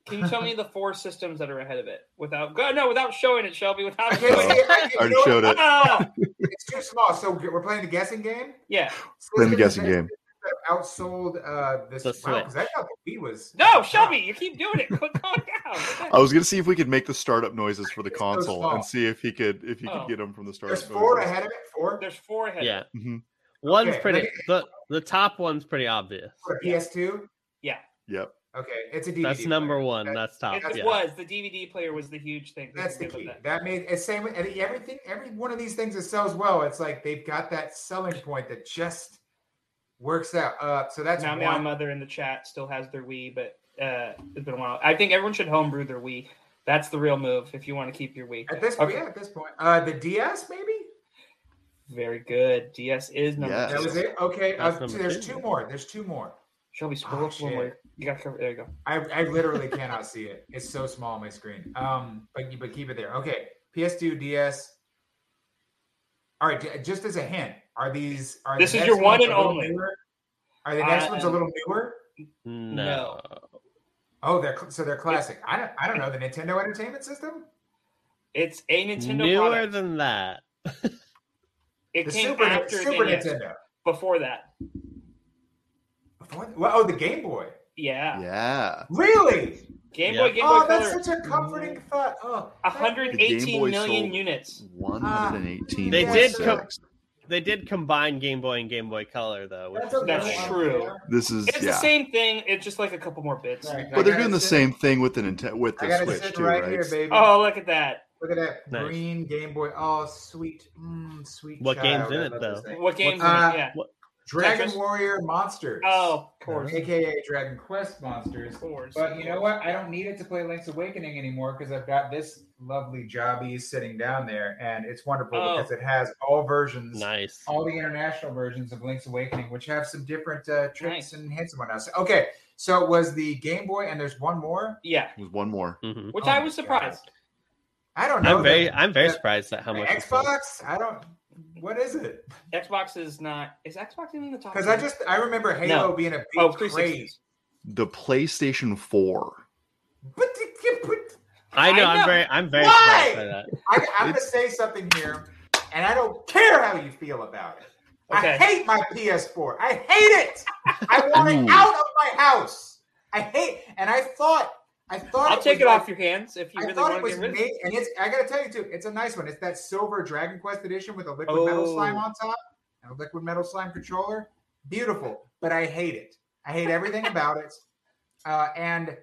Can you tell me the four systems that are ahead of it without go no without showing it, Shelby? Without I showing it. it. I, Already showed what? it. Ah, It's too small. So we're playing the guessing game. yeah. Playing the guessing game. That Outsold uh, this. The wow, because I Switch. thought the Wii was No, Shelby, you keep doing it. Quit calm down. I was gonna see if we could make the startup noises for the It's so console small. and see if he could if he Oh. could get them from the startup. There's four noises. ahead of it. Four. There's four ahead. Yeah. Mhm. One's Okay, pretty. me- The the top one's pretty obvious. For PS2. Yeah. Yep. Okay, it's a DVD. That's number player. one. That- That's top. It, it Yeah. was the DVD player was the huge thing. That's the Give them key. that. That made it's same with and everything. Every one of these things that sells well, it's like they've got that selling point that just works out. Uh, so that's Now, Meow one. Mother in the chat still has their Wii, but uh, it's been a while. I think everyone should homebrew their Wii. That's the real move if you want to keep your Wii. At this point, Okay. yeah, at this point, uh, the DS maybe Very good. DS is number Yes. that was it. Okay, uh, That's number there's two. two more. There's two more. Shelby, scroll Oh, up one more. You got cover. There you go. I, I literally cannot see it. It's so small on my screen. Um, but but keep it there. Okay, PS2, DS. All right, just as a hint, are these are This the is your one and only. newer? Are the next ones a little newer? No. Oh, they're so they're classic. I don't I don't know the Nintendo Entertainment System. It's a Nintendo Newer product. than that. it The came Super, after Super NES. Nintendo. Before that. Before, well, oh, the Game Boy. Yeah. Yeah. Really? Game Yeah. Boy, Game Boy Oh, that's Color. such a comforting thought. Oh, that- 118 Boy million units. 118. They did so- come. They did combine Game Boy and Game Boy Color though. Which That's, That's true. This is It's yeah. the same thing. It's just like a couple more bits. Right. But they're doing the sit- same thing with the Nintendo with I the gotta Switch sit too, right right? here, baby. Oh, look at that. Look at that Nice. green Game Boy. Oh, sweet, mm, sweet. What game's in it, though? What games? Uh, yeah. Dragon Tetris? Warrior Monsters. Oh, of course. AKA Dragon Quest Monsters. Of course. But you know what? I don't need it to play Link's Awakening anymore because I've got this lovely jobby sitting down there, and it's wonderful Oh. because it has all versions, nice. all the international versions of Link's Awakening, which have some different uh, tricks Nice. and hints and whatnot. So, okay, so it was the Game Boy, and there's one more. Yeah. There's one more. Mhm. Which Oh I my was God. surprised. I don't know. I'm very. the- I'm very the- surprised at how much. Xbox. I don't. What is it? Xbox is not. Is Xbox even in the top? Because I just I remember Halo No. being a big Oh, craze. The PlayStation 4. But, but I know. I I'm know. very. I'm very Why? by that. I, I'm going to say something here, and I don't care how you feel about it. I hate my PS4. I hate it. I want it out of my house. I hate, and I thought, I thought I'll take was it like- off your hands if you I really thought want it to get rid of it. and it's. I got to tell you too, it's a nice one. It's that silver Dragon Quest edition with a liquid metal Oh. slime on top and a liquid metal slime controller. Beautiful, but I hate it. I hate everything about it. Uh, and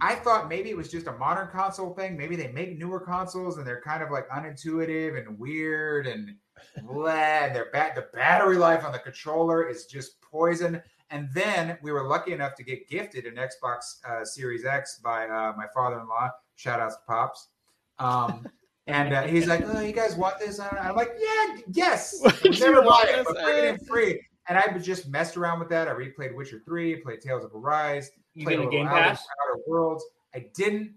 I thought maybe it was just a modern console thing. Maybe they make newer consoles and they're kind of like unintuitive and weird and blah. And the battery life on the controller is just poison. And then we were lucky enough to get gifted an Xbox uh, Series X by uh, my father-in-law. Shout outs to Pops. Um, and uh, he's like, "Oh, you guys want this?" And I'm like, "Yeah, yes." Never want it, but bring it in free. And I just messed around with that. I replayed Witcher Three, played Tales of Arise, You played a Game Outer, Pass. Outer Worlds. I didn't.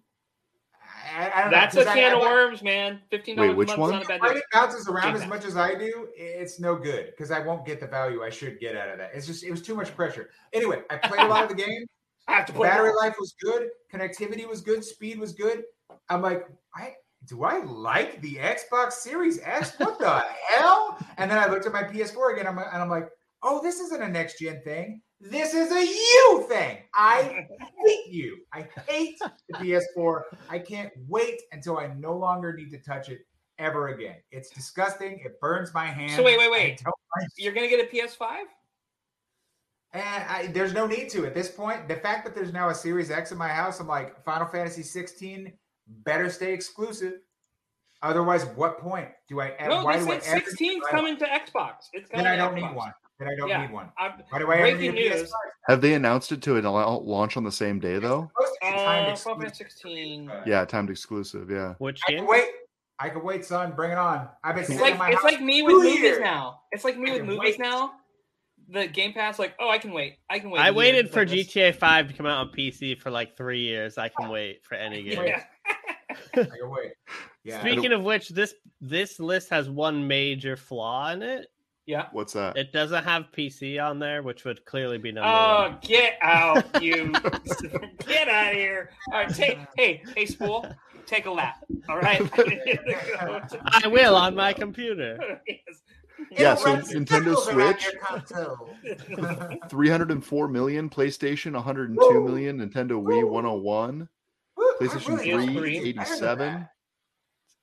I, I don't That's know, a 'cause I- can I of bought- worms, man. Fifteen Wait, dollars a which month one? is not a bad When deal. it bounces around Game as much as I do, it's no good because I won't get the value I should get out of that. It's just it was too much pressure. Anyway, I played a lot of the game. I have to play Battery more. life was good, connectivity was good, speed was good. I'm like, I do I like the Xbox Series X? What the hell? And then I looked at my PS4 again, I'm, and I'm like, oh, this isn't a next gen thing. This is a you thing. I hate you. I hate the PS4. I can't wait until I no longer need to touch it ever again. It's disgusting. It burns my hands. So wait, wait, wait. You're gonna get a PS5? and eh, I, there's no need to at this point. The fact that there's now a Series X in my house, I'm like, Final Fantasy 16 better stay exclusive. Otherwise, what point do I? Eh, no, why they do I said 16's coming to Xbox. It's coming Then I don't Xbox. need one. Then I don't Yeah. need one. I'm, Why do I ever Breaking need a news. PS5? Have they announced it to an launch on the same day though? Supposed to timed uh, Final exclusive. 16. Yeah, timed exclusive. Yeah. Which I game? can wait. I can wait, son. Bring it on. I've been It's sitting like in my it's house. like me with two movies years. now. It's like me I with movies wait. now. The Game Pass, like, oh, I can wait. I can wait. I waited for like this. GTA 5 to come out on PC for like three years. I can wait for any game. Yeah. I can wait. Yeah. Speaking of which, this this list has one major flaw in it. Yeah. What's that? It doesn't have PC on there, which would clearly be number Oh, one. get out, you! get out of here! All right, take hey hey spool, take a lap. All right. I will on my computer. Yes. Yeah, so Nintendo Switch- 304 million, PlayStation 102 Woo. million, Nintendo Wii Woo. 101, Woo, PlayStation really 3 PS3. I heard 87.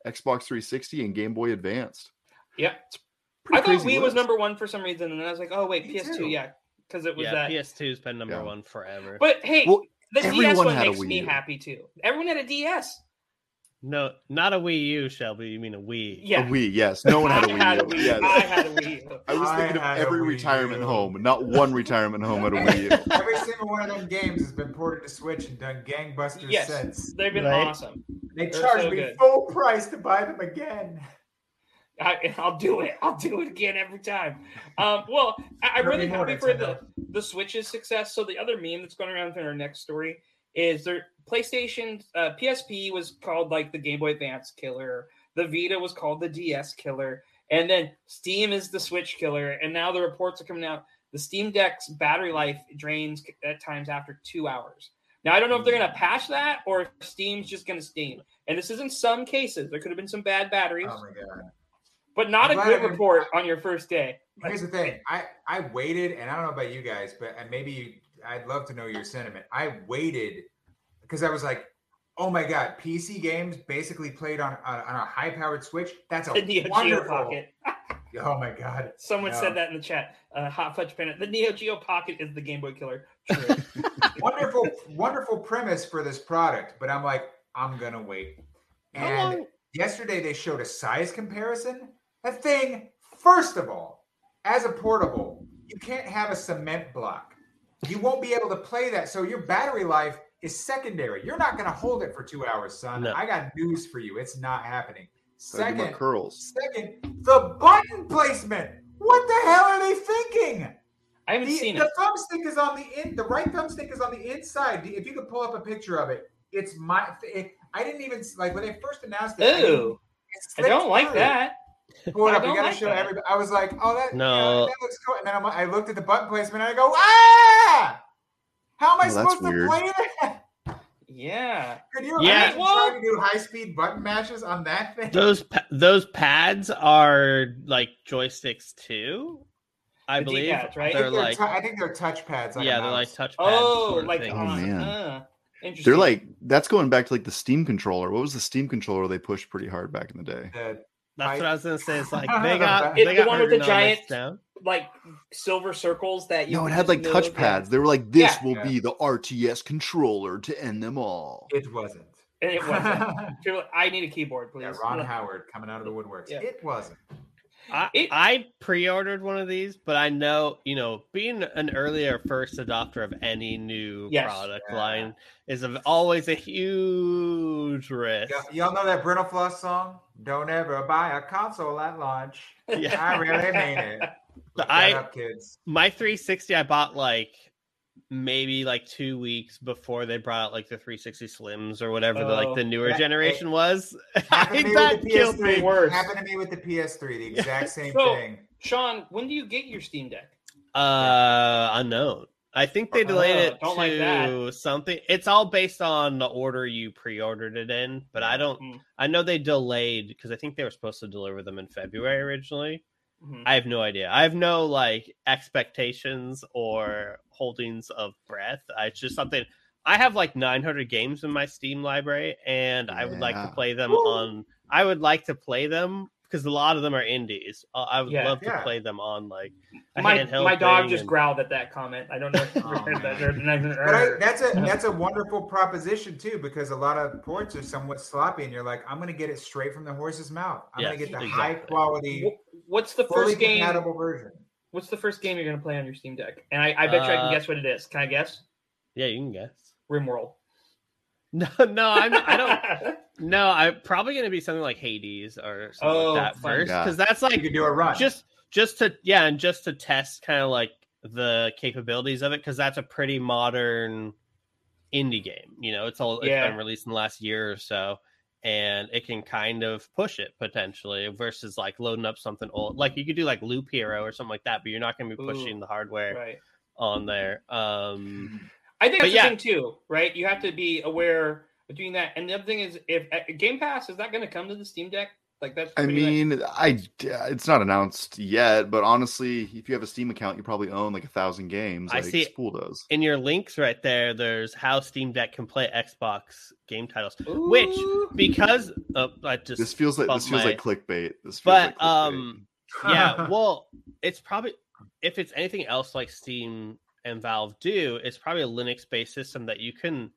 Xbox 360, and Game Boy Advanced. Yep. Pretty I thought crazy Wii was number one for some reason, and then I was like, oh wait, Me PS2, too. yeah, because it was Yeah, that. PS2's been number Yeah. one forever. But hey, Well, the DS everyone one makes me happy too. Everyone had a DS. no, not a Wii U, Shelby. You mean a Wii? Yeah. A Wii, yes. No one had a I had a Wii. U. Wii. Yes. I had a Wii. U. I was I thinking of every retirement U. home, not one retirement home at a Wii U. Every single one of them games has been ported to Switch and done gangbusters Yes. since. They've been Right. awesome. They They're charge so me good. full price to buy them again. I, I'll do it. I'll do it again every time. Um, well, I, I'm really happy for the, the Switch's success. So the other meme that's going around in our next story is their PlayStation uh, PSP was called like the Game Boy Advance killer. The Vita was called the DS killer, and then Steam is the Switch killer. And now the reports are coming out. The Steam Deck's battery life drains at times after two hours. Now I don't know if they're going to patch that or if Steam's just going to Steam. And this is in some cases. There could have been some bad batteries, Oh my god. But not I'm a glad good I report on your first day. Here's the thing. I I waited, and I don't know about you guys, but maybe you, I'd love to know your sentiment. I waited because I was like, oh my god, PC games basically played on on, on a high powered Switch. That's a The Neo Geo wonderful. Pocket. Oh my god. Someone Yeah. said that in the chat. Uh, Hot Fudge Pennant. The Neo Geo Pocket is the Game Boy killer. True. wonderful, wonderful premise for this product, but I'm like, I'm gonna wait. And yesterday they showed a size comparison. That thing, first of all, as a portable, you can't have a cement block. You won't be able to play that. So your battery life is secondary. You're not gonna hold it for two hours, son. No. I got news for you. It's not happening. Second, curls. second, the button placement. What the hell are they thinking? I haven't The, seen the it. thumbstick is on the in. The right thumbstick is on the inside. If you could pull up a picture of it, it's my. It, I didn't even like when they first announced it. I Ooh, it I don't slipped like that. Pull it I up. You gotta like show that. everybody. I was like, oh, that No. yeah, that looks cool. And then I'm, I looked at the button placement and I go, ah! How am I Oh, that's supposed to weird. play that? Yeah. Could you Yeah. imagine Well- trying to do high speed button mashes on that thing? Those pa- those pads are like joysticks too. I The believe D-pads, right? They're think they're, like tou- I think they're touch pads. Like yeah, they're like touch pads. Oh, sort of like thing. Oh, man. Uh, interesting. They're like that's going back to like the Steam controller. What was the Steam controller they pushed pretty hard back in the day? The- That's what I- I was gonna say. It's like they got It's they the got one with the giant- down. like silver circles that you. No, it had like move, touch pads. They were like, "This Yeah. will Yeah. be the RTS controller to end them all." it wasn't. It wasn't. People are like, I need a keyboard, please. yeah, Ron Howard coming out of the woodworks. Yeah. It wasn't. I, It- I pre-ordered one of these, but I know you know being an earlier first adopter of any new Yes. product Yeah. line is a, always a huge risk. Y- y'all know that Brittle Floss song? Don't ever buy a console at launch. Yeah. I really mean it. Look I- up, kids. My 360 I bought like maybe like two weeks before they brought out like the 360 Slims or whatever the like the Oh, newer that- generation was. Happened to that the killed me. PS3. Worse. Happened to me with the PS3. The exact same So- thing. Sean, when do you get your Steam Deck? Uh, unknown. I think they delayed Uh, it don't to like that. something. It's all based on the order you pre-ordered it in, but I don't. Hmm. I know they delayed because I think they were supposed to deliver them in February originally. Mhm. I have no idea. I have no like expectations or holdings of breath. I, it's just something. I have like 900 games in my Steam library, and I would like to play them Woo. on. I would like to play them because a lot of them are indies. Uh, I would Yeah. love to Yeah. play them on like a my handheld. my dog thing just and- growled at that comment. I don't know if Oh, that. But I, that's a that's a wonderful proposition too, because a lot of ports are somewhat sloppy, and you're like, I'm gonna get it straight from the horse's mouth. I'm gonna get the exactly. high quality, What's the fully first game? compatible version. What's the first game you're going to play on your Steam Deck? And I, I bet you I Uh, can guess what it is. Can I guess? Yeah, you can guess. RimWorld. No, no, I'm. I don't. No, I'm probably going to be something like Hades or something Oh, like that first, because that's You like could do a run. just just to yeah, and just to test kind of like the capabilities of it, because that's a pretty modern indie game. You know, it's all it's Yeah. been released in the last year or so, and it can kind of push it potentially versus like loading up something old. Like you could do like Loop Hero or something like that, but you're not going to be pushing Ooh, the hardware right. on there. Um, I think But that's yeah. the thing too, right? You have to be aware of doing that. And the other thing is, if uh, Game Pass is that going to come to the Steam Deck? Like that's. I pretty much- mean, I it's not announced yet, but honestly, if you have a Steam account, you probably own like a thousand games. I Like see- Spool does. in your links right there, there's how Steam Deck can play Xbox game titles. which- Because uh, I just This feels like this feels my- like clickbait. This feels But, like clickbait. um, yeah, well, it's probably if it's anything else like Steam and Valve do, it's probably a Linux based system that you can.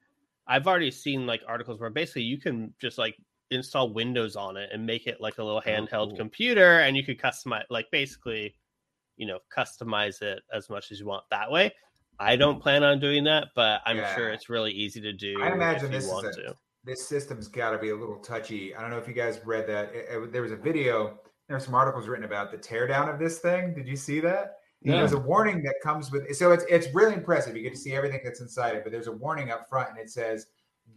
I've already seen like articles where basically you can just like install Windows on it and make it like a little oh, handheld cool. computer, and you could customize like basically, you know, customize it as much as you want that way. I don't plan on doing that, but I'm Yeah. sure it's really easy to do. I imagine if this want a- to. this system's got to be a little touchy. I don't know if you guys read that. It- it- there was a video. There were some articles written about the teardown of this thing. Did you see that? No. There's a warning that comes with. So it's it's really impressive. You get to see everything that's inside it, but there's a warning up front, and it says,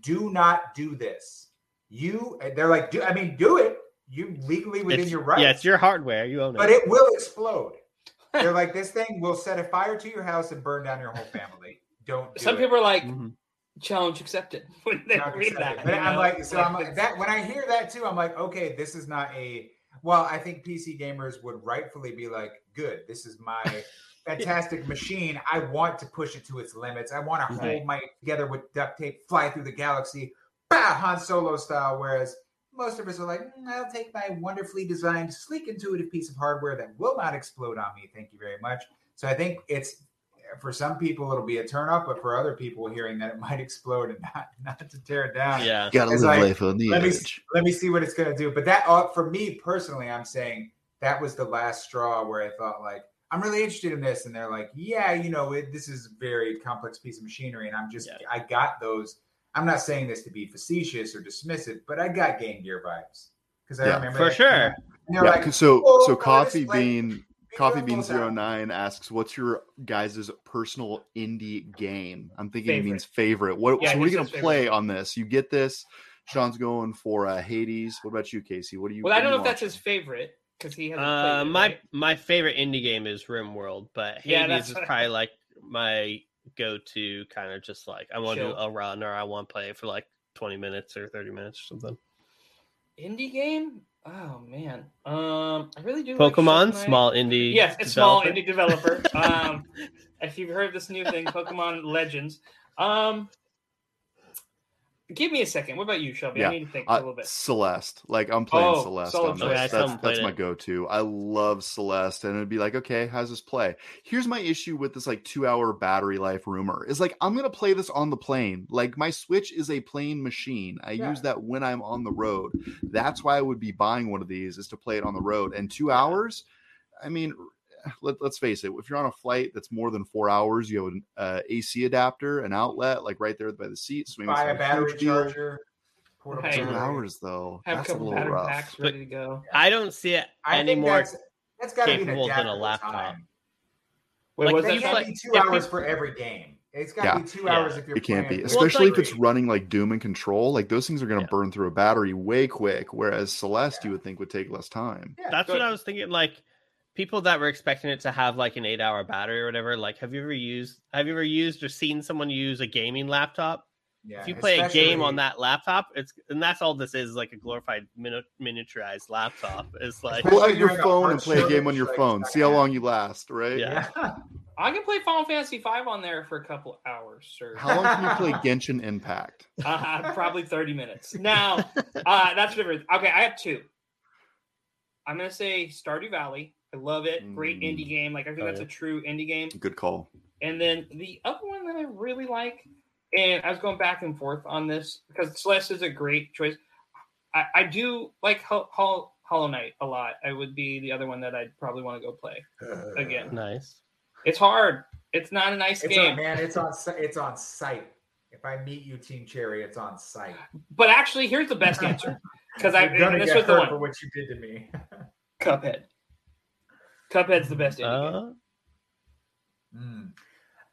"Do not do this." You, they're like, do I mean, do it. You legally within It's- your rights. Yeah, it's your hardware. You own it. but it will explode. They're like, this thing will set a fire to your house and burn down your whole family. Don't. Do Some it. people are like, Mhm. challenge accepted when they Not read accepted. that. But I'm know? like, so I'm like that when I hear that too, I'm like, okay, this is not a well, I think PC gamers would rightfully be like, good, this is my fantastic machine. I want to push it to its limits. I want to Right. hold my together with duct tape, fly through the galaxy, bah, Han Solo style. Whereas most of us are like, "Mm, I'll take my wonderfully designed, sleek, intuitive piece of hardware that will not explode on me. Thank you very much. So I think it's for some people it'll be a turn off, but for other people hearing that it might explode and not not to tear it down. Yeah. Gotta It's live like, life on the let me let me see what it's gonna do. But that uh, for me personally, I'm saying that was the last straw where I thought like I'm really interested in this, and they're like, yeah, you know, it, this is a very complex piece of machinery, and I'm just Yeah. I got those. I'm not saying this to be facetious or dismissive, but I got Game Gear vibes because I Yeah, remember for that- sure. They're Yeah, like, so "Oh, so coffee this, like, bean coffee bean beautiful sound." 09 asks what's your guys' personal indie game i'm thinking he Favorite. means favorite what Yeah, so what are he you gonna play favorite. on this you get this sean's going for uh hades what about you casey what do you Well, I don't know you if that's his favorite because he hasn't Uh, it, my right? my favorite indie game is RimWorld, but Yeah, Hades that's is probably like my go-to kind of just like I want to do a run or I want to play it for like twenty minutes or thirty minutes or something. indie game. Oh man, um, I really do. Pokemon, Knight. small indie. Yes, it's small indie developer. um, if you've heard this new thing, Pokemon Legends. Um, give me a second. What about you, Shelby? Yeah, I need to think for a Uh, little bit. Celeste, like I'm playing Oh, Celeste solid on this. Yeah, I still that's haven't that's my go-to. I love Celeste, and it'd be like, okay, how's this play? Here's my issue with this like two-hour battery life rumor is like I'm gonna play this on the plane. Like my Switch is a plane machine. I Yeah. use that when I'm on the road. That's why I would be buying one of these is to play it on the road. And two hours, I mean. Let, let's face it. If you're on a flight that's more than four hours, you have an uh, AC adapter, an outlet, like right there by the seat. So maybe buy a battery charger. portable Right. Hours though. Have a That's a couple little rough. packs ready to go. I don't see it I any think more. that's that's got to be an capable than a laptop. time. Wait, like, was they that can't like- be two hours you- for every game. It's got to Yeah. be two Yeah. hours if you're It can't playing be, for Well, it's especially like- if it's running like Doom and Control. Like those things are going to Yeah. burn through a battery way quick. Whereas Celeste, you would think would take less time. Yeah, That's go what. I was thinking. Like people that were expecting it to have like an eight-hour battery or whatever. Like, have you ever used? Have you ever used or seen someone use a gaming laptop? Yeah, if you play a game on that laptop, it's and that's all this is like a glorified mini- miniaturized laptop. It's like Pull out your phone and play a game on your phone. See how long you last, right? Yeah. Yeah. I can play Final Fantasy V on there for a couple hours, sir. How long can you play Genshin Impact? Uh, probably 30 minutes. Now, uh, that's different. Okay, I have two. I'm going to say Stardew Valley. I love it. Great Mm. indie game. Like, I think Oh, that's yeah. a true indie game. Good call. And then the other one that I really like, and I was going back and forth on this because Celeste is a great choice. I, I do like Ho- Ho- Hollow Knight a lot. I would be the other one that I'd probably want to go play. Again. nice. It's hard. It's not a nice It's game. on, man. It's on. It's on site. If I meet you, Team Cherry, it's on site. But actually, here's the best answer because I You're this get was the one. for what you did to me. Cuphead. Cuphead's the best indie game. Uh, Mm.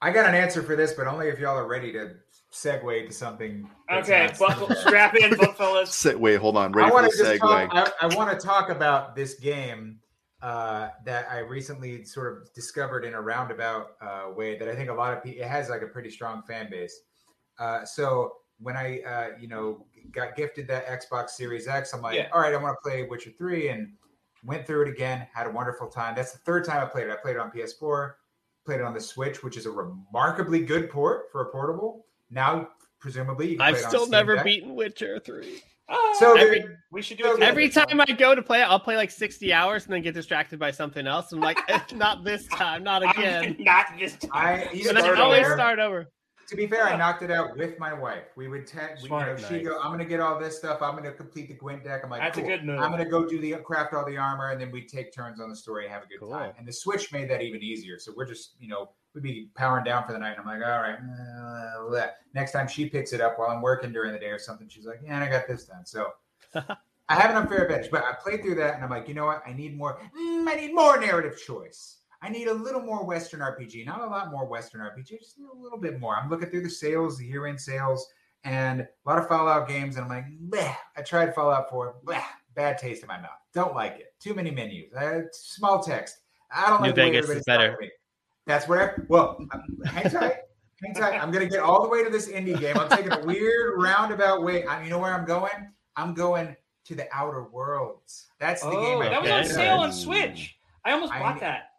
I got an answer for this, but only if y'all are ready to segue to something. Okay, buckle, strap in, book fellas. Say, wait, hold on. I Ready for want the to segue? talk. I, I want to talk about this game uh, that I recently sort of discovered in a roundabout uh, way that I think a lot of people. It has like a pretty strong fan base. Uh, so when I, uh, you know, got gifted that Xbox Series X, I'm like, Yeah. all right, I want to play Witcher Three, and went through it again. Had a wonderful time. That's the third time I played it. I played it on PS4, played it on the Switch, which is a remarkably good port for a portable. Now, presumably, you can I've play it on still Steam never Deck. beaten Witcher three. Oh, So Every- there- we should do it. Every time I go to play it, I'll play like sixty hours and then get distracted by something else. I'm like, "Eh, not this time, not again. not this time. I you And I Start always over. start over. To be fair, I knocked it out with my wife. We would text. You know, she go, "I'm gonna get all this stuff. I'm gonna complete the Gwent deck." I'm like, That's a good move. I'm gonna go do the craft all the armor, and then we'd take turns on the story and have a good Cool. time. And the Switch made that even easier. So we're just, you know, we'd be powering down for the night. And I'm like, all right. uh, bleh." Next time she picks it up while I'm working during the day or something, she's like, yeah, I got this done. So. I have an unfair advantage, but I played through that and I'm like, you know what? I need more. Mm, I need more narrative choice. I need a little more Western RPG, not a lot more Western RPG, just need a little bit more. I'm looking through the sales, the year-end sales, and a lot of Fallout games, and I'm like, Bleh. I tried Fallout 4, Bleh. bad taste in my mouth. Don't like it. Too many menus. Uh, small text. I don't New like the way Vegas is everybody's better. talking to me. That's where. Well, hang tight. Hang tight. I'm gonna get all the way to this indie game. I'm taking a weird roundabout way. I, you know where I'm going? I'm going to the Outer Worlds. That's the game. Oh, I that was on sale on Switch. I almost I- bought that.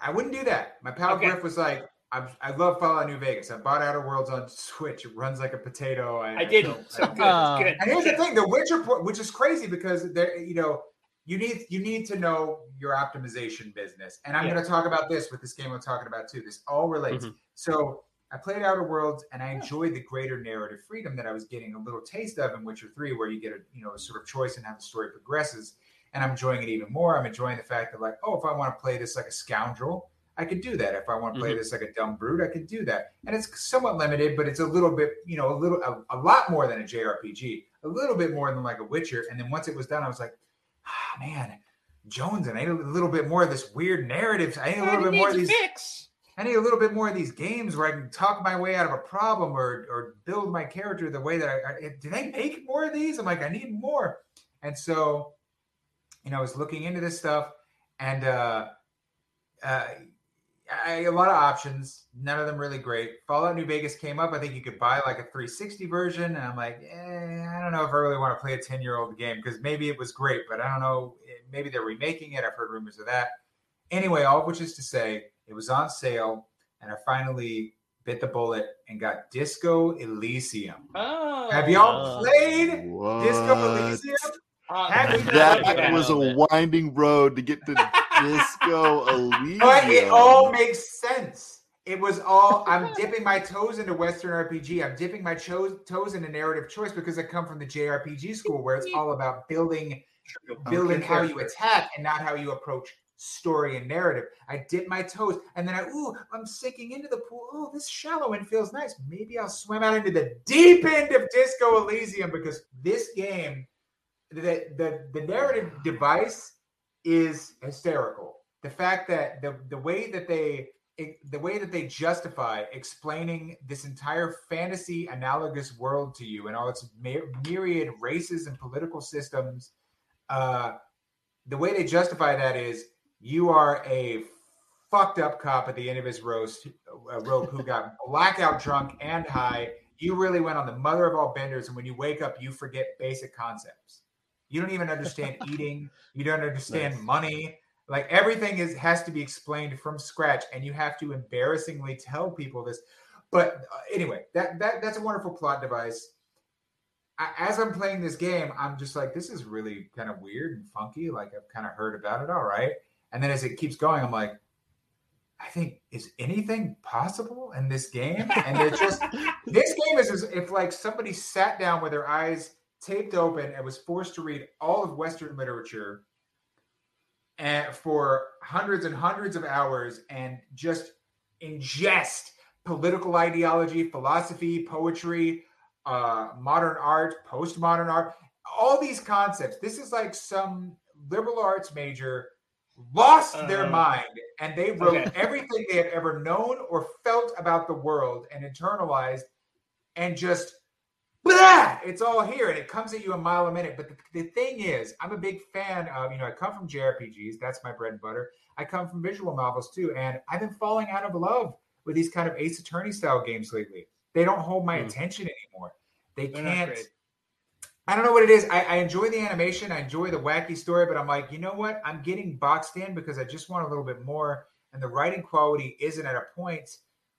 I wouldn't do that. My pal Okay. Griff was like, I, I love Fallout New Vegas. I bought Outer Worlds on Switch. It runs like a potato. I didn't. don't- So I good. Uh, good. And here's the thing: The Witcher, which is crazy because there, you know, you need you need to know your optimization business. And I'm Yeah. going to talk about this with this game I'm talking about too. This all relates. Mhm. So I played Outer Worlds, and I enjoyed the greater narrative freedom that I was getting a little taste of in Witcher Three, where you get a you know a sort of choice in how the story progresses. And I'm enjoying it even more. I'm enjoying the fact that like, oh, if I want to play this like a scoundrel, I could do that. If I want to play Mhm. this like a dumb brute, I could do that. And it's somewhat limited, but it's a little bit, you know, a little, a, a lot more than a JRPG, a little bit more than like a Witcher. And then once it was done, I was like, ah, man, Jones, and I need a little bit more of this weird narrative. I need a little It bit more of these. fix. I need a little bit more of these games where I can talk my way out of a problem or or build my character the way that I, I do they make more of these? I'm like, I need more. And so, you know, I was looking into this stuff and uh uh I, a lot of options, none of them really great. Fallout New Vegas came up. I think you could buy like a 360 version, and I'm like, eh, I don't know if I really want to play a 10 year old game because maybe it was great, but I don't know. eh, Maybe they're remaking it. I've heard rumors of that. Anyway, all of which is to say, it was on sale, and I finally bit the bullet and got Disco Elysium. Oh, Have y'all played Disco Elysium? Uh, That Yeah. was a winding road to get to Disco Elysium. But it all makes sense. It was all I'm dipping my toes into Western RPG. I'm dipping my cho- toes into narrative choice because I come from the JRPG school where it's all about building building how you attack and not how you approach story and narrative. I dip my toes and then I ooh, I'm sinking into the pool. Oh, this shallow end feels nice. Maybe I'll swim out into the deep end of Disco Elysium because this game, the the, the narrative device is hysterical. The fact that the the way that they it- the way that they justify explaining this entire fantasy analogous world to you and all its myriad races and political systems uh, the way they justify that is you are a fucked up cop at the end of his roast, a rope who got blackout drunk and high, you really went on the mother of all benders. And when you wake up, you forget basic concepts. You don't even understand eating. You don't understand Nice. money. Like everything is has to be explained from scratch, and you have to embarrassingly tell people this. But uh, anyway, that that that's a wonderful plot device. I, as I'm playing this game, I'm just like, this is really kind of weird and funky. Like I've kind of heard about it, all right. And then as it keeps going, I'm like, I think is anything possible in this game? And it's just this game is as if like somebody sat down with their eyes taped open and was forced to read all of Western literature and for hundreds and hundreds of hours and just ingest political ideology, philosophy, poetry, uh, modern art, postmodern art, all these concepts. This is like some liberal arts major lost their Uh, mind and they wrote okay. everything they had ever known or felt about the world and internalized and just blah, it's all here and it comes at you a mile a minute. But the, the thing is, I'm a big fan of, you know, I come from JRPGs, that's my bread and butter. I come from visual novels too, and I've been falling out of love with these kind of Ace Attorney style games lately. They don't hold my Hmm. attention anymore. They They're can't. I don't know what it is. I, I enjoy the animation. I enjoy the wacky story, but I'm like, you know what? I'm getting boxed in because I just want a little bit more. And the writing quality isn't at a point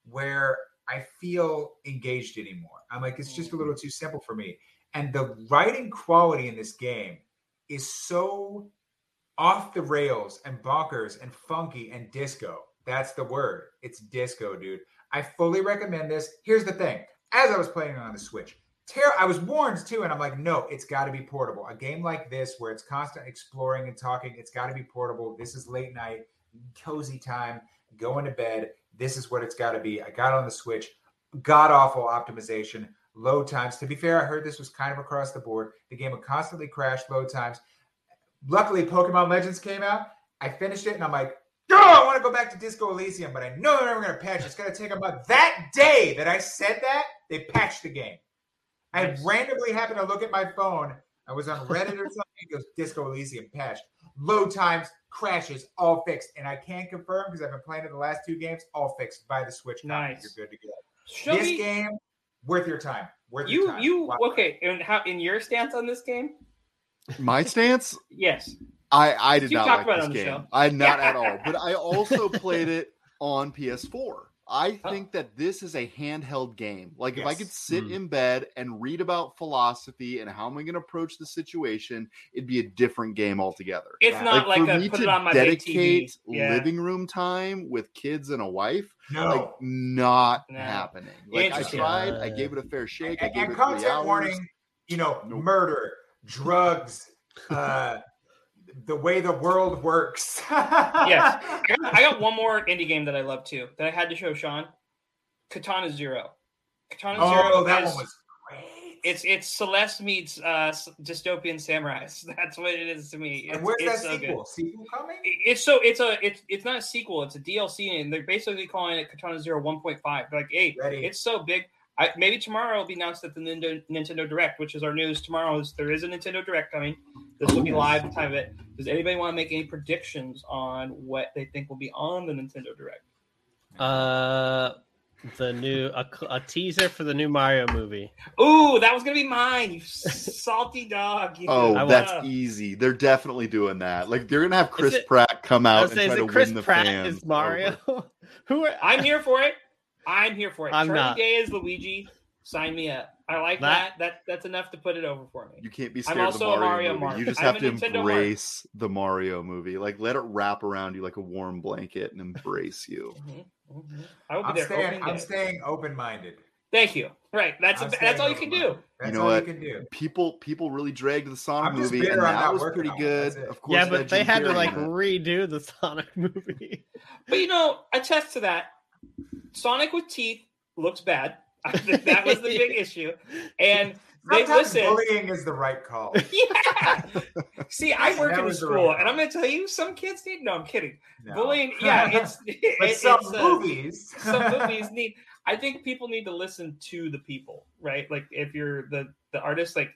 where I feel engaged anymore. I'm like, it's just a little mm. too simple for me. And the writing quality in this game is so off the rails and bonkers and funky and disco. That's the word. It's disco, dude. I fully recommend this. Here's the thing as I was playing on the Switch, ter- I was warned too, and I'm like, no, it's got to be portable. A game like this, where it's constant exploring and talking, it's got to be portable. This is late night, cozy time, going to bed. This is what it's got to be. I got on the Switch, god awful optimization, load times. To be fair, I heard this was kind of across the board. The game would constantly crash, load times. Luckily, Pokemon Legends came out. I finished it, and I'm like, oh, I want to go back to Disco Elysium, but I know they're never going to patch. it. It's going to take a month. That day that I said that, they patched the game. I randomly happened to look at my phone. I was on Reddit or something. It goes Disco Elysium patched. Load times, crashes, all fixed. And I can't confirm because I've been playing it the last two games, all fixed by the Switch. copy. Nice. You're good to go. Show this me game, worth your time. Worth your you time. you Wow. okay? And how in your stance on this game? My stance, Yes. I I did You not talked like about it this on the game. show. I not Yeah. at all. But I also played it on PS4. I think that this is a handheld game. Like if I could sit Mm. in bed and read about philosophy and how am I going to approach the situation, it'd be a different game altogether. It's Yeah. not like, for a me put to it on my dedicate Yeah. living room time with kids and a wife, No. like not No. happening. Like I tried, I gave it a fair shake. I and, gave and it three content hours. warning, you know, Nope. murder, drugs, uh, the way the world works. Yes. I got, I got one more indie game that I love too that I had to show Sean. Katana Zero. Katana Oh, Zero. that is- one was great. It's it's Celeste meets uh, dystopian samurais. That's what it is to me. It's, and where's it's that so good. sequel? Sequel coming? It- It's so it's a it's it's not a sequel. It's a DLC, and they're basically calling it Katana Zero 1.5. Like, hey, Ready. it's so big. I, maybe tomorrow it'll be announced at the Nintendo, Nintendo Direct, which is our news tomorrow. Is there is a Nintendo Direct coming? This will be live at the time of it. Does anybody want to make any predictions on what they think will be on the Nintendo Direct? Uh, the new a, a teaser for the new Mario movie. Ooh, that was gonna be mine. You salty dog. You. Oh, I that's easy. They're definitely doing that. Like they're gonna have Chris it- Pratt come out and saying, try is to it Chris win the Pratt fans. is Mario? Who are I'm here for it. I'm here for it. I'm Charlie not. Day is Luigi. Sign me up. I like That- that. That that's enough to put it over for me. You can't be I'm scared of the also a Mario, Mario movie. mark. You just I'm have to Nintendo mark. embrace the Mario movie. Like let it wrap around you like a warm blanket and embrace you. Mhm, mhm. I will be I'm there. staying. I'm staying open-minded. Thank you. Right. That's a, I'm that's all you can do. open-minded. That's know all what? you can do. People people really dragged the Sonic I'm movie, and bitter that was pretty on good. Of course, yeah, but they had to like in redo the Sonic movie. But you know, attest to that. Sonic with teeth looks bad. That was the big issue. And they Sometimes listen. bullying is the right call. Yeah. See, I work That in a school, right and I'm going to tell you, some kids need. No, I'm kidding. No. Bullying. Yeah, it's. it- some it's, uh, movies. some movies need i think people need to listen to the people right like if you're the the artist like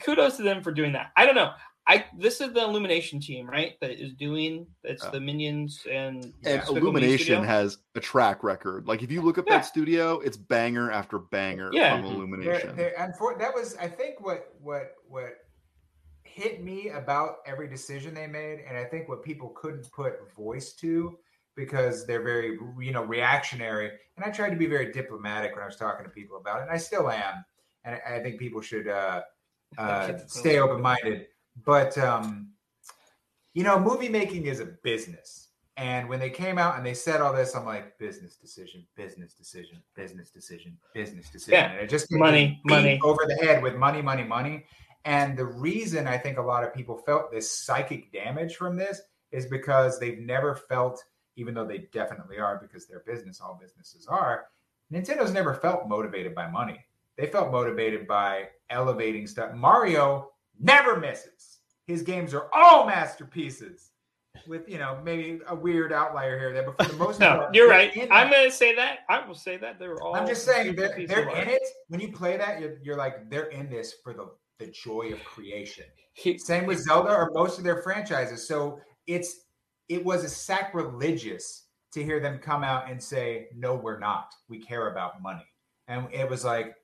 kudos to them for doing that i don't know I this is the Illumination team, right? That is doing it's Yeah. the Minions and And Despicable Illumination has a track record. Like if you look up Yeah. that studio, it's banger after banger Yeah. from. There, Illumination. there, unfor- that was, I think, what what what hit me about every decision they made, and I think what people couldn't put voice to because they're very, you know, reactionary. And I tried to be very diplomatic when I was talking to people about it, and I still am. And I, I think people should uh, uh, stay open minded. But um, you know, movie making is a business. And when they came out and they said all this, I'm like, business decision, business decision, business decision, business decision. Yeah. And it just Money, money. over the head with money, money, money. And the reason I think a lot of people felt this psychic damage from this is because they've never felt, even though they definitely are because they're business, all businesses are, Nintendo's never felt motivated by money. They felt motivated by elevating stuff. Mario never misses. His games are all masterpieces. With you know maybe a weird outlier here, there, but for the most No, part, you're right. I'm it. gonna say that. I will say that they were all. I'm just saying they're, they're in it. When you play that, you're, you're like they're in this for the the joy of creation. Same with Zelda or most of their franchises. So it's it was a sacrilegious to hear them come out and say, "No, we're not. We care about money." And it was like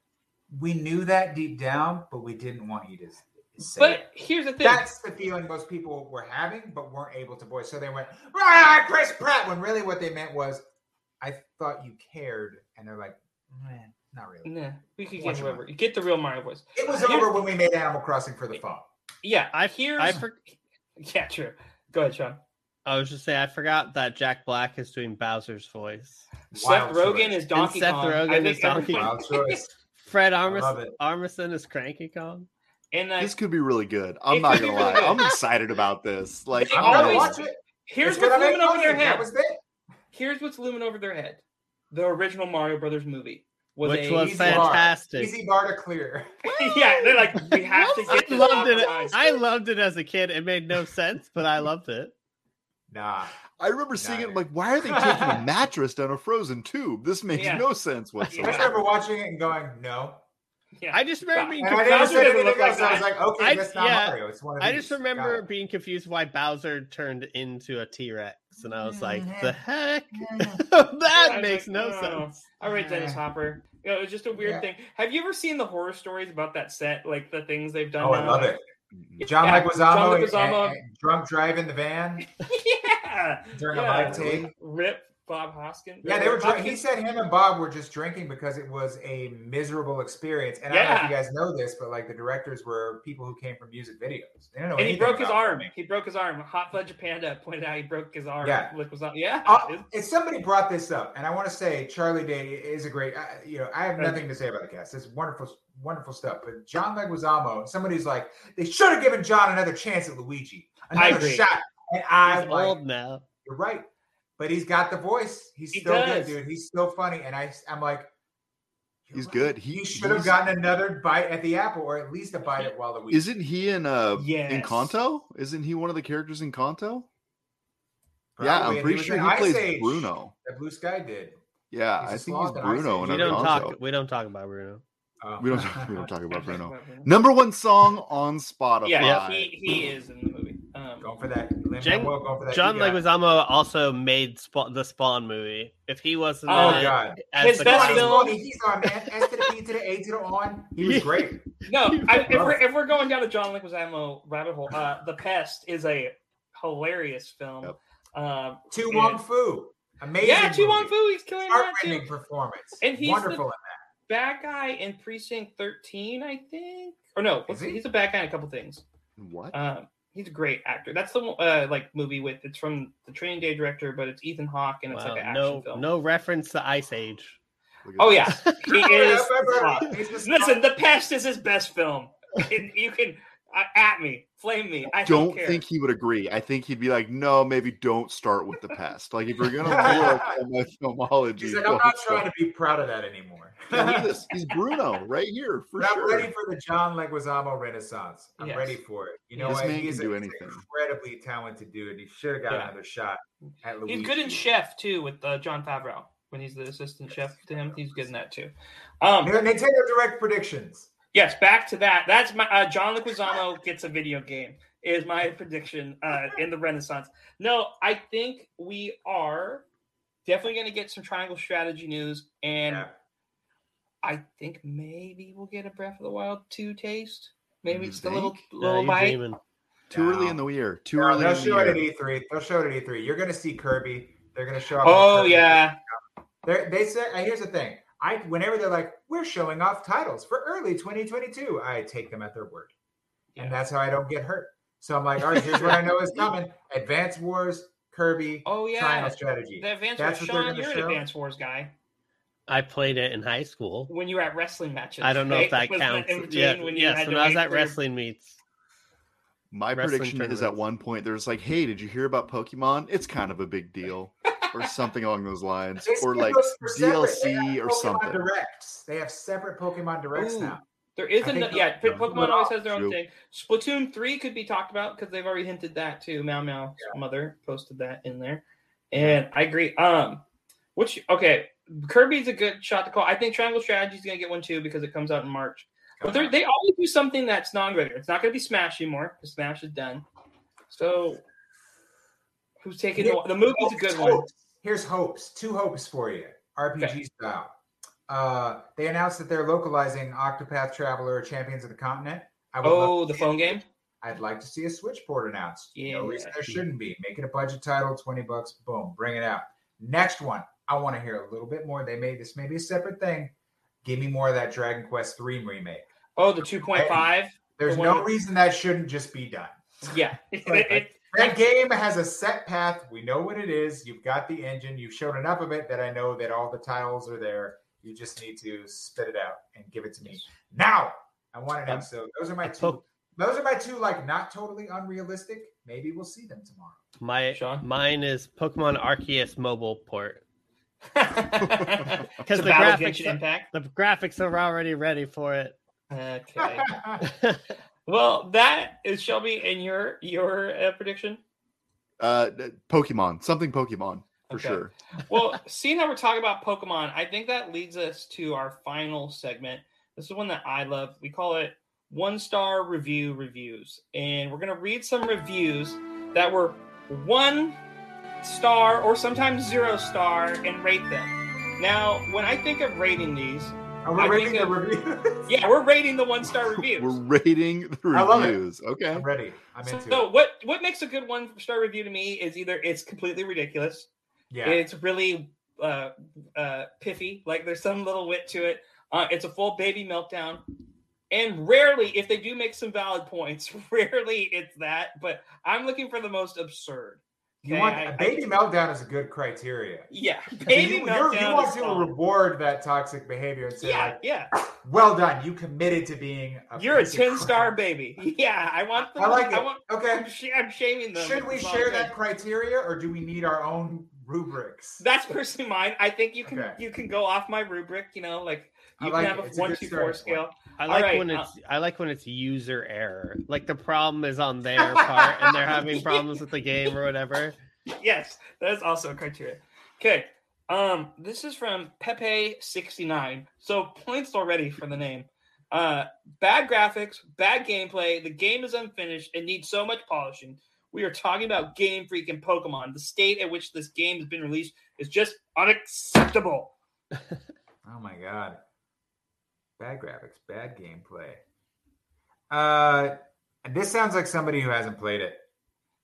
we knew that deep down, but we didn't want you to But it. here's the thing. That's the feeling most people were having, but weren't able to voice. So they went, ah, Chris Pratt, when really what they meant was, I thought you cared. And they're like, man, not really. Nah, we could Watch get it. whoever. Get the real Mario voice. It was Here's- over when we made Animal Crossing for the phone. Yeah, I hear. I, for, yeah, true. Go ahead, Sean. I was just saying I forgot that Jack Black is doing Bowser's voice. Wild Seth Rogen is Donkey Seth Kong. Rogen I is think Donkey everybody- Wild choice. Fred I love Armisen. Armisen is Cranky Kong. And uh, this could be really good. I'm not gonna be really lie. I'm excited about this. Like I'm I'm gonna always- watch it. here's It's what's looming over their head. That was it. Here's what's looming over their head. The original Mario Brothers movie was Which a was easy bar. fantastic. Easy bar to clear. yeah, they're like we have to get this loved it. I loved it as a kid. It made no sense, but I loved it. Nah. I remember seeing it. Like, why are they taking a mattress down a frozen tube? This makes Yeah. no sense whatsoever. I just whatsoever. remember watching it and going, no. Yeah. I just remember being And I Bowser never confused. said doesn't look like else. I was like, okay, I- that's not yeah. Mario. It's one of I these. just remember Got being confused why Bowser turned into a T Rex, and I was like. "The mm-hmm. heck? Mm-hmm. That was makes like, no oh. sense." All right, Dennis mm-hmm. Hopper. You know, it was just a weird Yeah. thing. Have you ever seen the horror stories about that set? Like the things they've done. Oh, I love it. John Yeah, Leguizamo, John Leguizamo. and- and drunk driving the van yeah. during yeah. a live take. Rip Bob Hoskins. Yeah, they were. Dr- he said him and Bob were just drinking because it was a miserable experience. And I don't know if you guys know this, but like the directors were people who came from music videos. They don't know and he broke his arm. filming. He broke his arm. Hot Fudge Panda pointed out he broke his arm. Yeah. Lick was on. Yeah. Uh, if somebody brought this up, and I want to say Charlie Day is a great, I you know, I have nothing to say about the cast. It's wonderful, wonderful stuff. But John Leguizamo, somebody's like, they should have given John another chance at Luigi, I another agree. shot. And I'm like, old now. you're right, but he's got the voice. He's He still does. good, dude. He's still funny, and I, I'm like, He's right. good. He- He should have gotten another bite at the apple, or at least a bite at Waluigi. Isn't he in uh in Yes. Kanto? Isn't he one of the characters in Kanto? Yeah, I'm and pretty was sure he Ice plays Age Bruno. That Blue Sky did. Yeah, He's a I think he's sloth in Ice Bruno in We We don't Encanto. talk. We don't talk about Bruno. Oh. We don't. We don't talk about Bruno. Number one song on Spotify. Yeah, he, he is in the movie. Um, Going for that. Jen- Manuel going for that. John He got- Leguizamo also made Spa- the Spawn movie. If he wasn't, Oh, in God. as His the best He's film- He's on man. S to the P to the A to the on. He was great. no, I, if we're if we're going down the John Leguizamo rabbit hole, uh, The Pest is a hilarious film. Yep. Um, To Wong Foo. Amazing. yeah, To Wong. Foo, he's killing that too. Heartrending performance. And he's wonderful the- Bad guy in Precinct 13, I think. Or no, Is he? he's a bad guy in a couple things. What? Um, he's a great actor. That's the uh, like movie with it's from the Training Day director, but it's Ethan Hawke and it's Wow, like an action no, film. no reference to Ice Age. Oh this. yeah, he is. Remember, he's just- Listen, The Pest is his best film. It- you can at me, flame me. I don't, don't care. think he would agree. I think he'd be like, no, maybe don't start with the pest. Like if you're gonna do like my filmology, He's like, I'm don't start- trying to be proud of that anymore. Yeah, look at this. He's Bruno right here for But I'm sure. ready for the John Leguizamo renaissance. I'm Yes. ready for it. You know This man He's can do an anything. incredibly talented dude. He should have got Yeah. another shot at Luigi. He's good in Chef too with uh, Jon Favreau when he's the assistant chef to him. He's good in that too. Um, Nintendo Direct predictions. Yes, back to that. That's my uh, John Leguizamo gets a video game. is my prediction uh, in the Renaissance. No, I think we are definitely going to get some triangle strategy news, and Yeah. I think maybe we'll get a Breath of the Wild two taste. Maybe You just a little think? Little you're bite. dreaming. Too early in the year. Too No, early they'll in show it the at. E3. They'll show it at E3. You're going to see Kirby. They're going to show off. Oh yeah, They're, they say. uh, Here's the thing. I whenever they're like, we're showing off titles for early 2022, I take them at their word, Yeah. and that's how I don't get hurt. So I'm like, all right, here's what I know is coming: Advance Wars, Kirby, oh yeah. Triangle Strategy. The Advance That's Wars. what they're Sean, you're an show? Advance Wars guy. I played it in high school. When you were at wrestling matches, I don't know if that Was counts. in Yeah, when you yes, had when I was at for your- wrestling meets. My Wrestling prediction is at one point there's like, hey, did you hear about Pokemon? It's kind of a big deal, or something along those lines, They or like those for separate. They DLC or Pokemon something. Directs. They have separate Pokemon Directs Ooh. now. There isn't, an think yeah. they'll- Pokemon they'll always has their own True. thing. Splatoon three could be talked about because they've already hinted that too. Meow Meow's mother posted that in there, and I agree. Um, which okay, Kirby's a good shot to call. I think Triangle Strategy is gonna get one too because it comes out in March. But they're- they always do something that's non-regular. It's not gonna be Smash anymore because Smash is done. So, who's taking the the movie's a good one? Here's hopes. Two hopes for you. RPG style. Uh, they announced that they're localizing Octopath Traveler Champions of the Continent. I would Oh, the phone game. I'd like to see a Switch port announced. Yeah. No reason there shouldn't be. Make it a budget title, 20 bucks, boom, bring it out. Next one, I want to hear a little bit more. They made this maybe a separate thing. Give me more of that Dragon Quest 3 remake. Oh, the two point five. There's The no reason that shouldn't just be done. Yeah, It- it- That game has a set path. We know what it is. You've got the engine. You've shown enough of it that I know that all the tiles are there. You just need to spit it out and give it to me now. I want it now. Um, So those are my two. Those are my two, like not totally unrealistic. Maybe we'll see them tomorrow. My Sean? mine is Pokemon Arceus mobile port because because the, the graphics Impact. the graphics are already ready for it. Okay. well, that is Shelby and your your uh, prediction. Uh, Pokemon, something Pokemon for Okay. sure. Well, seeing how we're talking about Pokemon, I think that leads us to our final segment. This is one that I love. We call it one star review reviews, and we're gonna read some reviews that were one star or sometimes zero star and rate them. Now, when I think of rating these, Are we I ready think to that- yeah, we're rating the one star reviews. We're rating the I love it. reviews. Okay. I'm ready. I'm So, into so it. what what makes a good one star review to me is either it's completely ridiculous, Yeah. it's really uh, uh, piffy, like there's some little wit to it. Uh, it's a full baby meltdown, and rarely, if they do make some valid points, rarely it's that. But I'm looking for the most absurd. You okay, want I- a I- baby meltdown is a good criteria. Yeah, baby you- meltdown. you want to reward that toxic behavior and say, yeah, like, yeah. "Well done, you committed to being a You're a ten star baby. Yeah, I want. The, I like it. want, okay. I'm, sh- I'm shaming them. Should we share that criteria, or do we need our own rubrics? That's personally mine. I think you can Okay. you can go off my rubric. You know, like I you like can it. have It's a a one, good four scale. I like right, when uh, it's I like when it's user error. Like the problem is on their part and they're having problems with the game or whatever. Yes, that is also a criteria. Okay, um, this is from Pepe sixty nine. So points already for the name. Uh, bad graphics, bad gameplay. The game is unfinished and needs so much polishing. We are talking about Game Freak and Pokemon. The state at which this game has been released is just unacceptable. Oh my god. Bad graphics, bad gameplay. Uh this sounds like somebody who hasn't played it,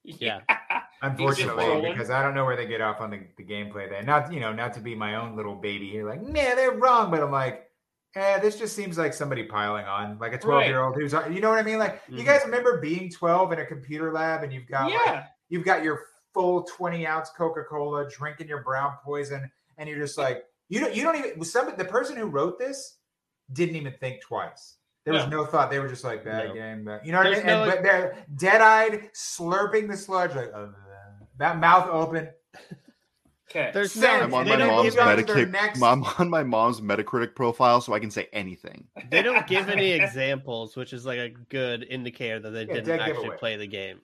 Yeah. unfortunately, because I don't know where they get off on the, the gameplay there. Not you know, not to be my own little baby here, like, man, they're wrong, but I'm like, eh, this just seems like somebody piling on, like a 12 year old who's you know what I mean? Like you Mhm. guys remember being 12 in a computer lab and you've got like yeah. you've got your full 20 ounce Coca-Cola, drinking your brown poison, and you're just like, you don't you don't even some the person who wrote this didn't even think twice. There was no thought. They were just like bad No. game. Bad. You know what I There's mean? And, no- but they're dead-eyed, slurping the sludge, like uh, that mouth open. Okay. There's no I'm on my mom's give, on to their Metacritic. next- I'm on my mom's Metacritic profile, so I can say anything. they don't give any examples, which is like a good indicator that they Yeah, didn't actually giveaway. play the game.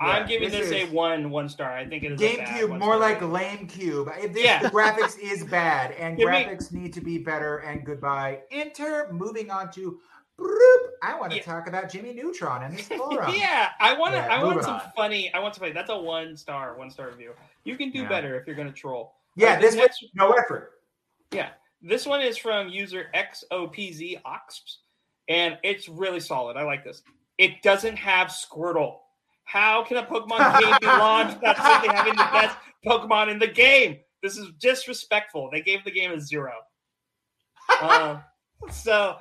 I'm giving this this, is- a one one star. I think it is GameCube, more star. like lame cube. If this, Yeah. the graphics is bad and Give me- graphics need to be better and goodbye. Enter moving on to Broop. I want to Yeah. talk about Jimmy Neutron and his forum. yeah, I want to. Yeah, I want some on. funny. I want somebody. That's a one star, one star review. You can do Yeah. better if you're going to troll. Yeah, Uh, this was no effort. Yeah, this one is from user XOPZ Oxps, and it's really solid. I like this. It doesn't have Squirtle. How can a Pokemon game be launched without simply having the best Pokemon in the game? This is disrespectful. They gave the game a zero. Um, so,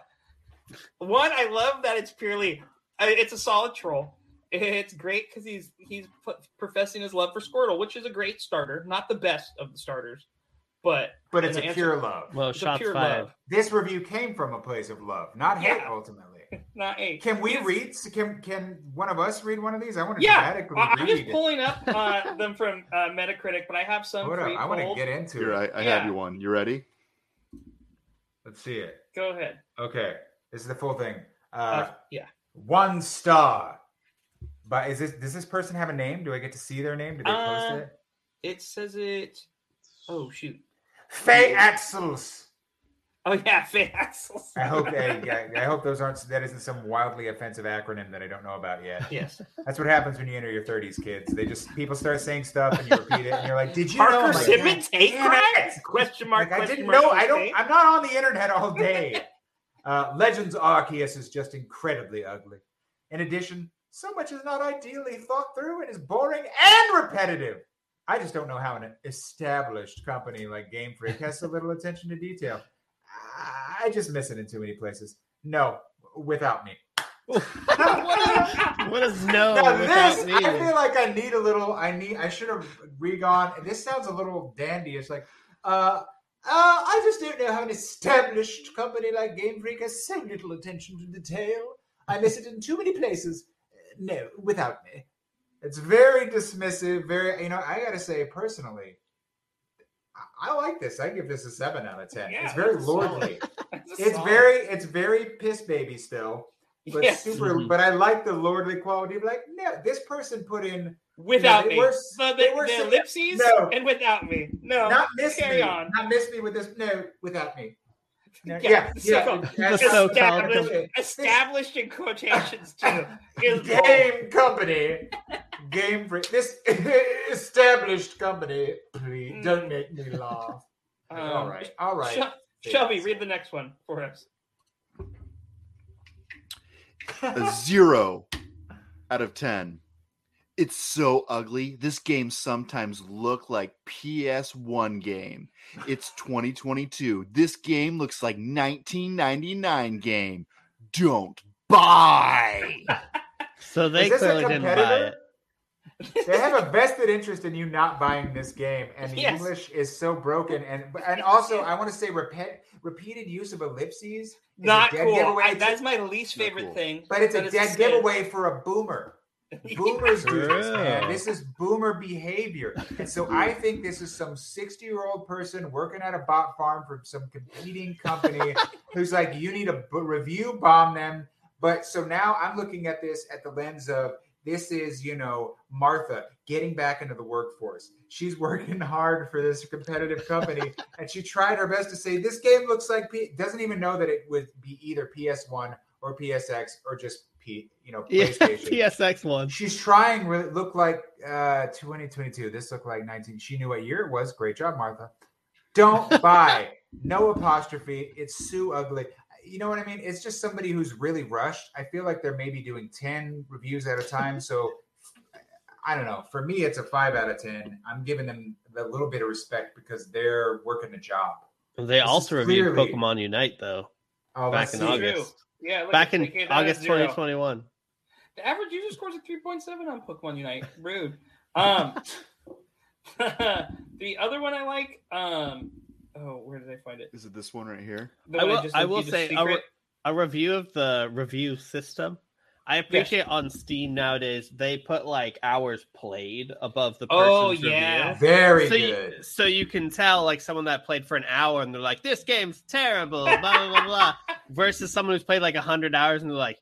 one, I love that it's purely, uh, it's a solid troll. It's great because he's he's pu- professing his love for Squirtle, which is a great starter. Not the best of the starters, but But it's a the pure love. Well, it's a shots pure fired. love, This review came from a place of love, not hate. Yeah. Ultimately, not eight. can we Yes. read? Can can one of us read one of these? I want to Yeah, dramatically I- I'm read. just pulling up uh, them from uh, Metacritic, but I have some. Hold I want to get into Here, it. I, I Yeah. have you one. You ready? Let's see it. Go ahead. Okay, this is the full thing. Uh, Uh, yeah. one star. But is this does this person have a name? Do I get to see their name? Do they post Uh, it? It says it. Oh shoot. Faye Axels. Oh yeah, Faye Axels. I hope they, yeah, I hope those aren't that isn't some wildly offensive acronym that I don't know about yet. Yes. That's what happens when you enter your 30s, kids. They just people start saying stuff and you repeat it and you're like, "Did you know?" Parker Simmons hate damn crime? Question mark. Like, I didn't mark, know. I don't. question I'm not on the internet all day. Uh, Legends Arceus is just incredibly ugly. In addition, so much is not ideally thought through and is boring and repetitive. I just don't know how an established company like Game Freak has so little attention to detail. I just miss it in too many places. No, without me. what, is, what is no Now this, me? I feel like I need a little. I need. I should have re-gone. This sounds a little dandy. It's like, uh, uh, I just don't know how an established company like Game Freak has so little attention to detail. I miss it in too many places. No, without me. It's very dismissive. Very, you know. I gotta say, personally, I, I like this. I give this a seven out of ten. Yeah, it's very lordly. It's solid. very, it's very piss baby still but Yes. super. Mhm. But I like the lordly quality. of Like, no, this person put in without they me. were- so they the, were the so- ellipses No. and without me. No. not miss carry me, on. not miss me with this. No, without me. No, Yeah, yeah, so- yeah. The that's- so-called established, established in quotations too. Is bold. game company, game for this established company. Please don't make me laugh. Um, all right, all right. Shel- Shelby, read the next one for us. A zero out of 10. It's so ugly. This game sometimes look like PS1 game. It's 2022. This game looks like 1999 game. Don't buy. so they Is clearly didn't buy it. they have a vested interest in you not buying this game, and the Yes. English is so broken. And and also, I want to say repeat, repeated use of ellipses. is a Not dead cool. I, that's my least favorite cool. thing. But it's a that dead skit. giveaway for a boomer. Boomers do this, man. This is boomer behavior. And so I think this is some 60 year old person working at a bot farm for some competing company who's like, you need to b- review bomb them. But so now I'm looking at this at the lens of this is, you know, Martha getting back into the workforce. She's working hard for this competitive company, and she tried her best to say this game looks like P. Doesn't even know that it would be either PS1 or PSX or just P. You know, Yeah, PSX one. She's trying really look like uh 2022. This looked like 19. She knew what year it was. Great job, Martha. Don't buy. No apostrophe. It's so ugly. You know what I mean? It's just somebody who's really rushed. I feel like they're maybe doing 10 reviews at a time. So I don't know. For me, it's a five out of 10. I'm giving them a little bit of respect because they're working a job. They This also reviewed clearly- Pokemon Unite though, Oh, back in see. August. Yeah, look, Back in they gave that a August 2021. The average user scores a 3.7 on Pokemon Unite. Rude. Um, the other one I like, um, oh, where did I find it? Is it this one right here? The I one will, just I will say a, re- a review of the review system. I appreciate on Steam nowadays they put like hours played above the oh, person's Oh, yeah. review. Very so good. You, so you can tell like someone that played for an hour and they're like, "This game's terrible," blah blah blah blah, versus someone who's played like hundred hours and they're like,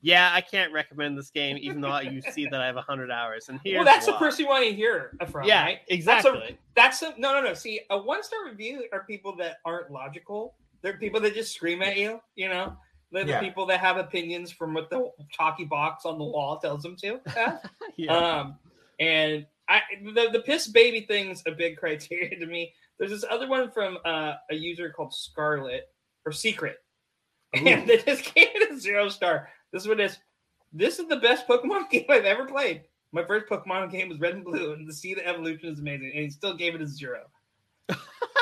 "Yeah, I can't recommend this game, even though you see that I have hundred hours." And here well, that's why. the person you want to hear from, Yeah, right? exactly. That's a, no, no, no. See, a one star review are people that aren't logical. They're people that just scream at you, you know. They're the Yeah. people that have opinions from what the chalky box on the wall tells them to. yeah. Um, and I the, the piss baby thing's a big criteria to me. There's this other one from uh, a user called Scarlet or Secret, and they just gave it a zero star. This one is this is the best Pokemon game I've ever played. My first Pokemon game was Red and Blue, and to see the evolution is amazing. And he still gave it a zero.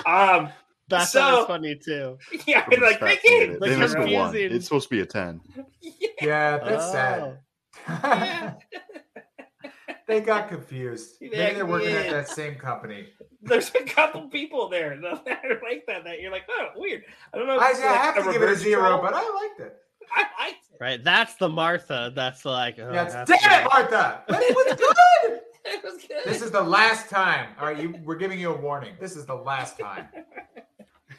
um, That's so- funny too. yeah, I mean, like great game. Like They missed a one. confusing. It's supposed to be a ten. Yeah, that's Oh. sad. Yeah. they got confused. Maybe Yeah, they're working at that same company. There's a couple people there that are like that. That you're like, oh, weird. I don't know. if I, it's I like have to give it a zero, troll. but I liked it. I liked it. Right. That's the Martha. That's like oh, That's, that's damn it. Martha! But it was good. It was good. This is the last time. All right, you, we're giving you a warning. This is the last time.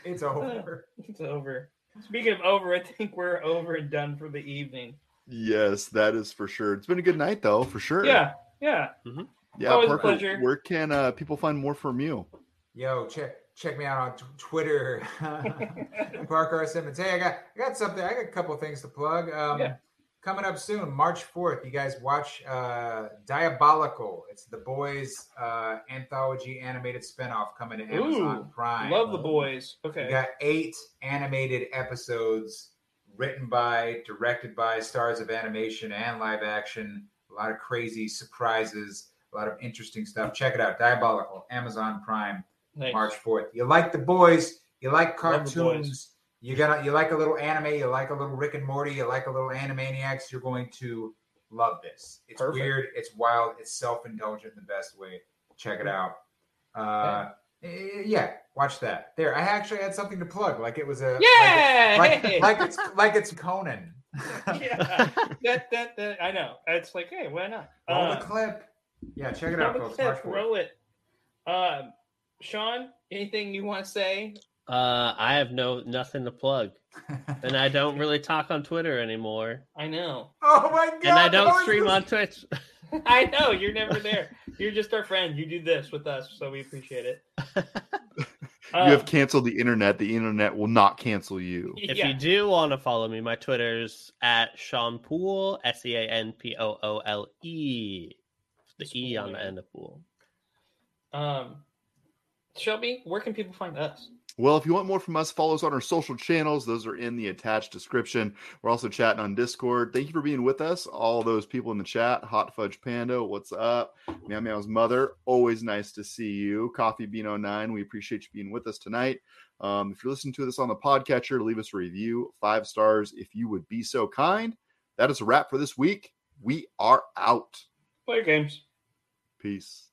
It's over. It's over. Speaking of over, I think we're over and done for the evening. Yes, that is for sure. It's been a good night though, for sure. Yeah, yeah. Yeah, Always a pleasure. where can uh, people find more from you? Yo, check check me out on t- Twitter, Parker Simmons. Hey, I got I got something. I got a couple things to plug. Um, Yeah. Coming up soon, March fourth. You guys watch uh, Diabolical. It's the boys' uh, anthology animated spinoff coming to Amazon Ooh, Prime. Love the boys. Okay. got eight animated episodes written by, directed by stars of animation and live action. A lot of crazy surprises, a lot of interesting stuff. Check it out. Diabolical, Amazon Prime, Nice. March 4th. You like the boys, you like Love the boys. cartoons, you got you like a little anime, you like a little Rick and Morty, you like a little Animaniacs, you're going to love this. It's Perfect. weird, it's wild, it's self-indulgent in the best way. Check it out. Uh eh, yeah, watch that. There, I actually had something to plug, like it was a Yeah. like, hey. it- like, like it's like it's Conan. yeah. That, that, that, I know. It's like, hey, why not? Roll Uh, the clip. Yeah, check it out, folks. clip, March 4th. roll it. Um, Sean, anything you want to say? Uh, I have no nothing to plug, and I don't really talk on Twitter anymore, I know. oh my god! and I don't stream this- on Twitch. I know. You're never there. You're just our friend. You do this with us, so we appreciate it. you have canceled the internet. The internet will not cancel you. If yeah. you do want to follow me, my Twitter's at Sean Poole, S E A N P O O L E. The E on the end of Pool. Um, Shelby, where can people find us? Well, if you want more from us, follow us on our social channels. Those are in the attached description. We're also chatting on Discord. Thank you for being with us. All those people in the chat. Hot Fudge Panda, what's up? Meow Meow's mother, always nice to see you. Coffee Bean 09, we appreciate you being with us tonight. Um, if you're listening to this on the podcatcher, leave us a review, five stars if you would be so kind. That is a wrap for this week. We are out. Play games. Peace.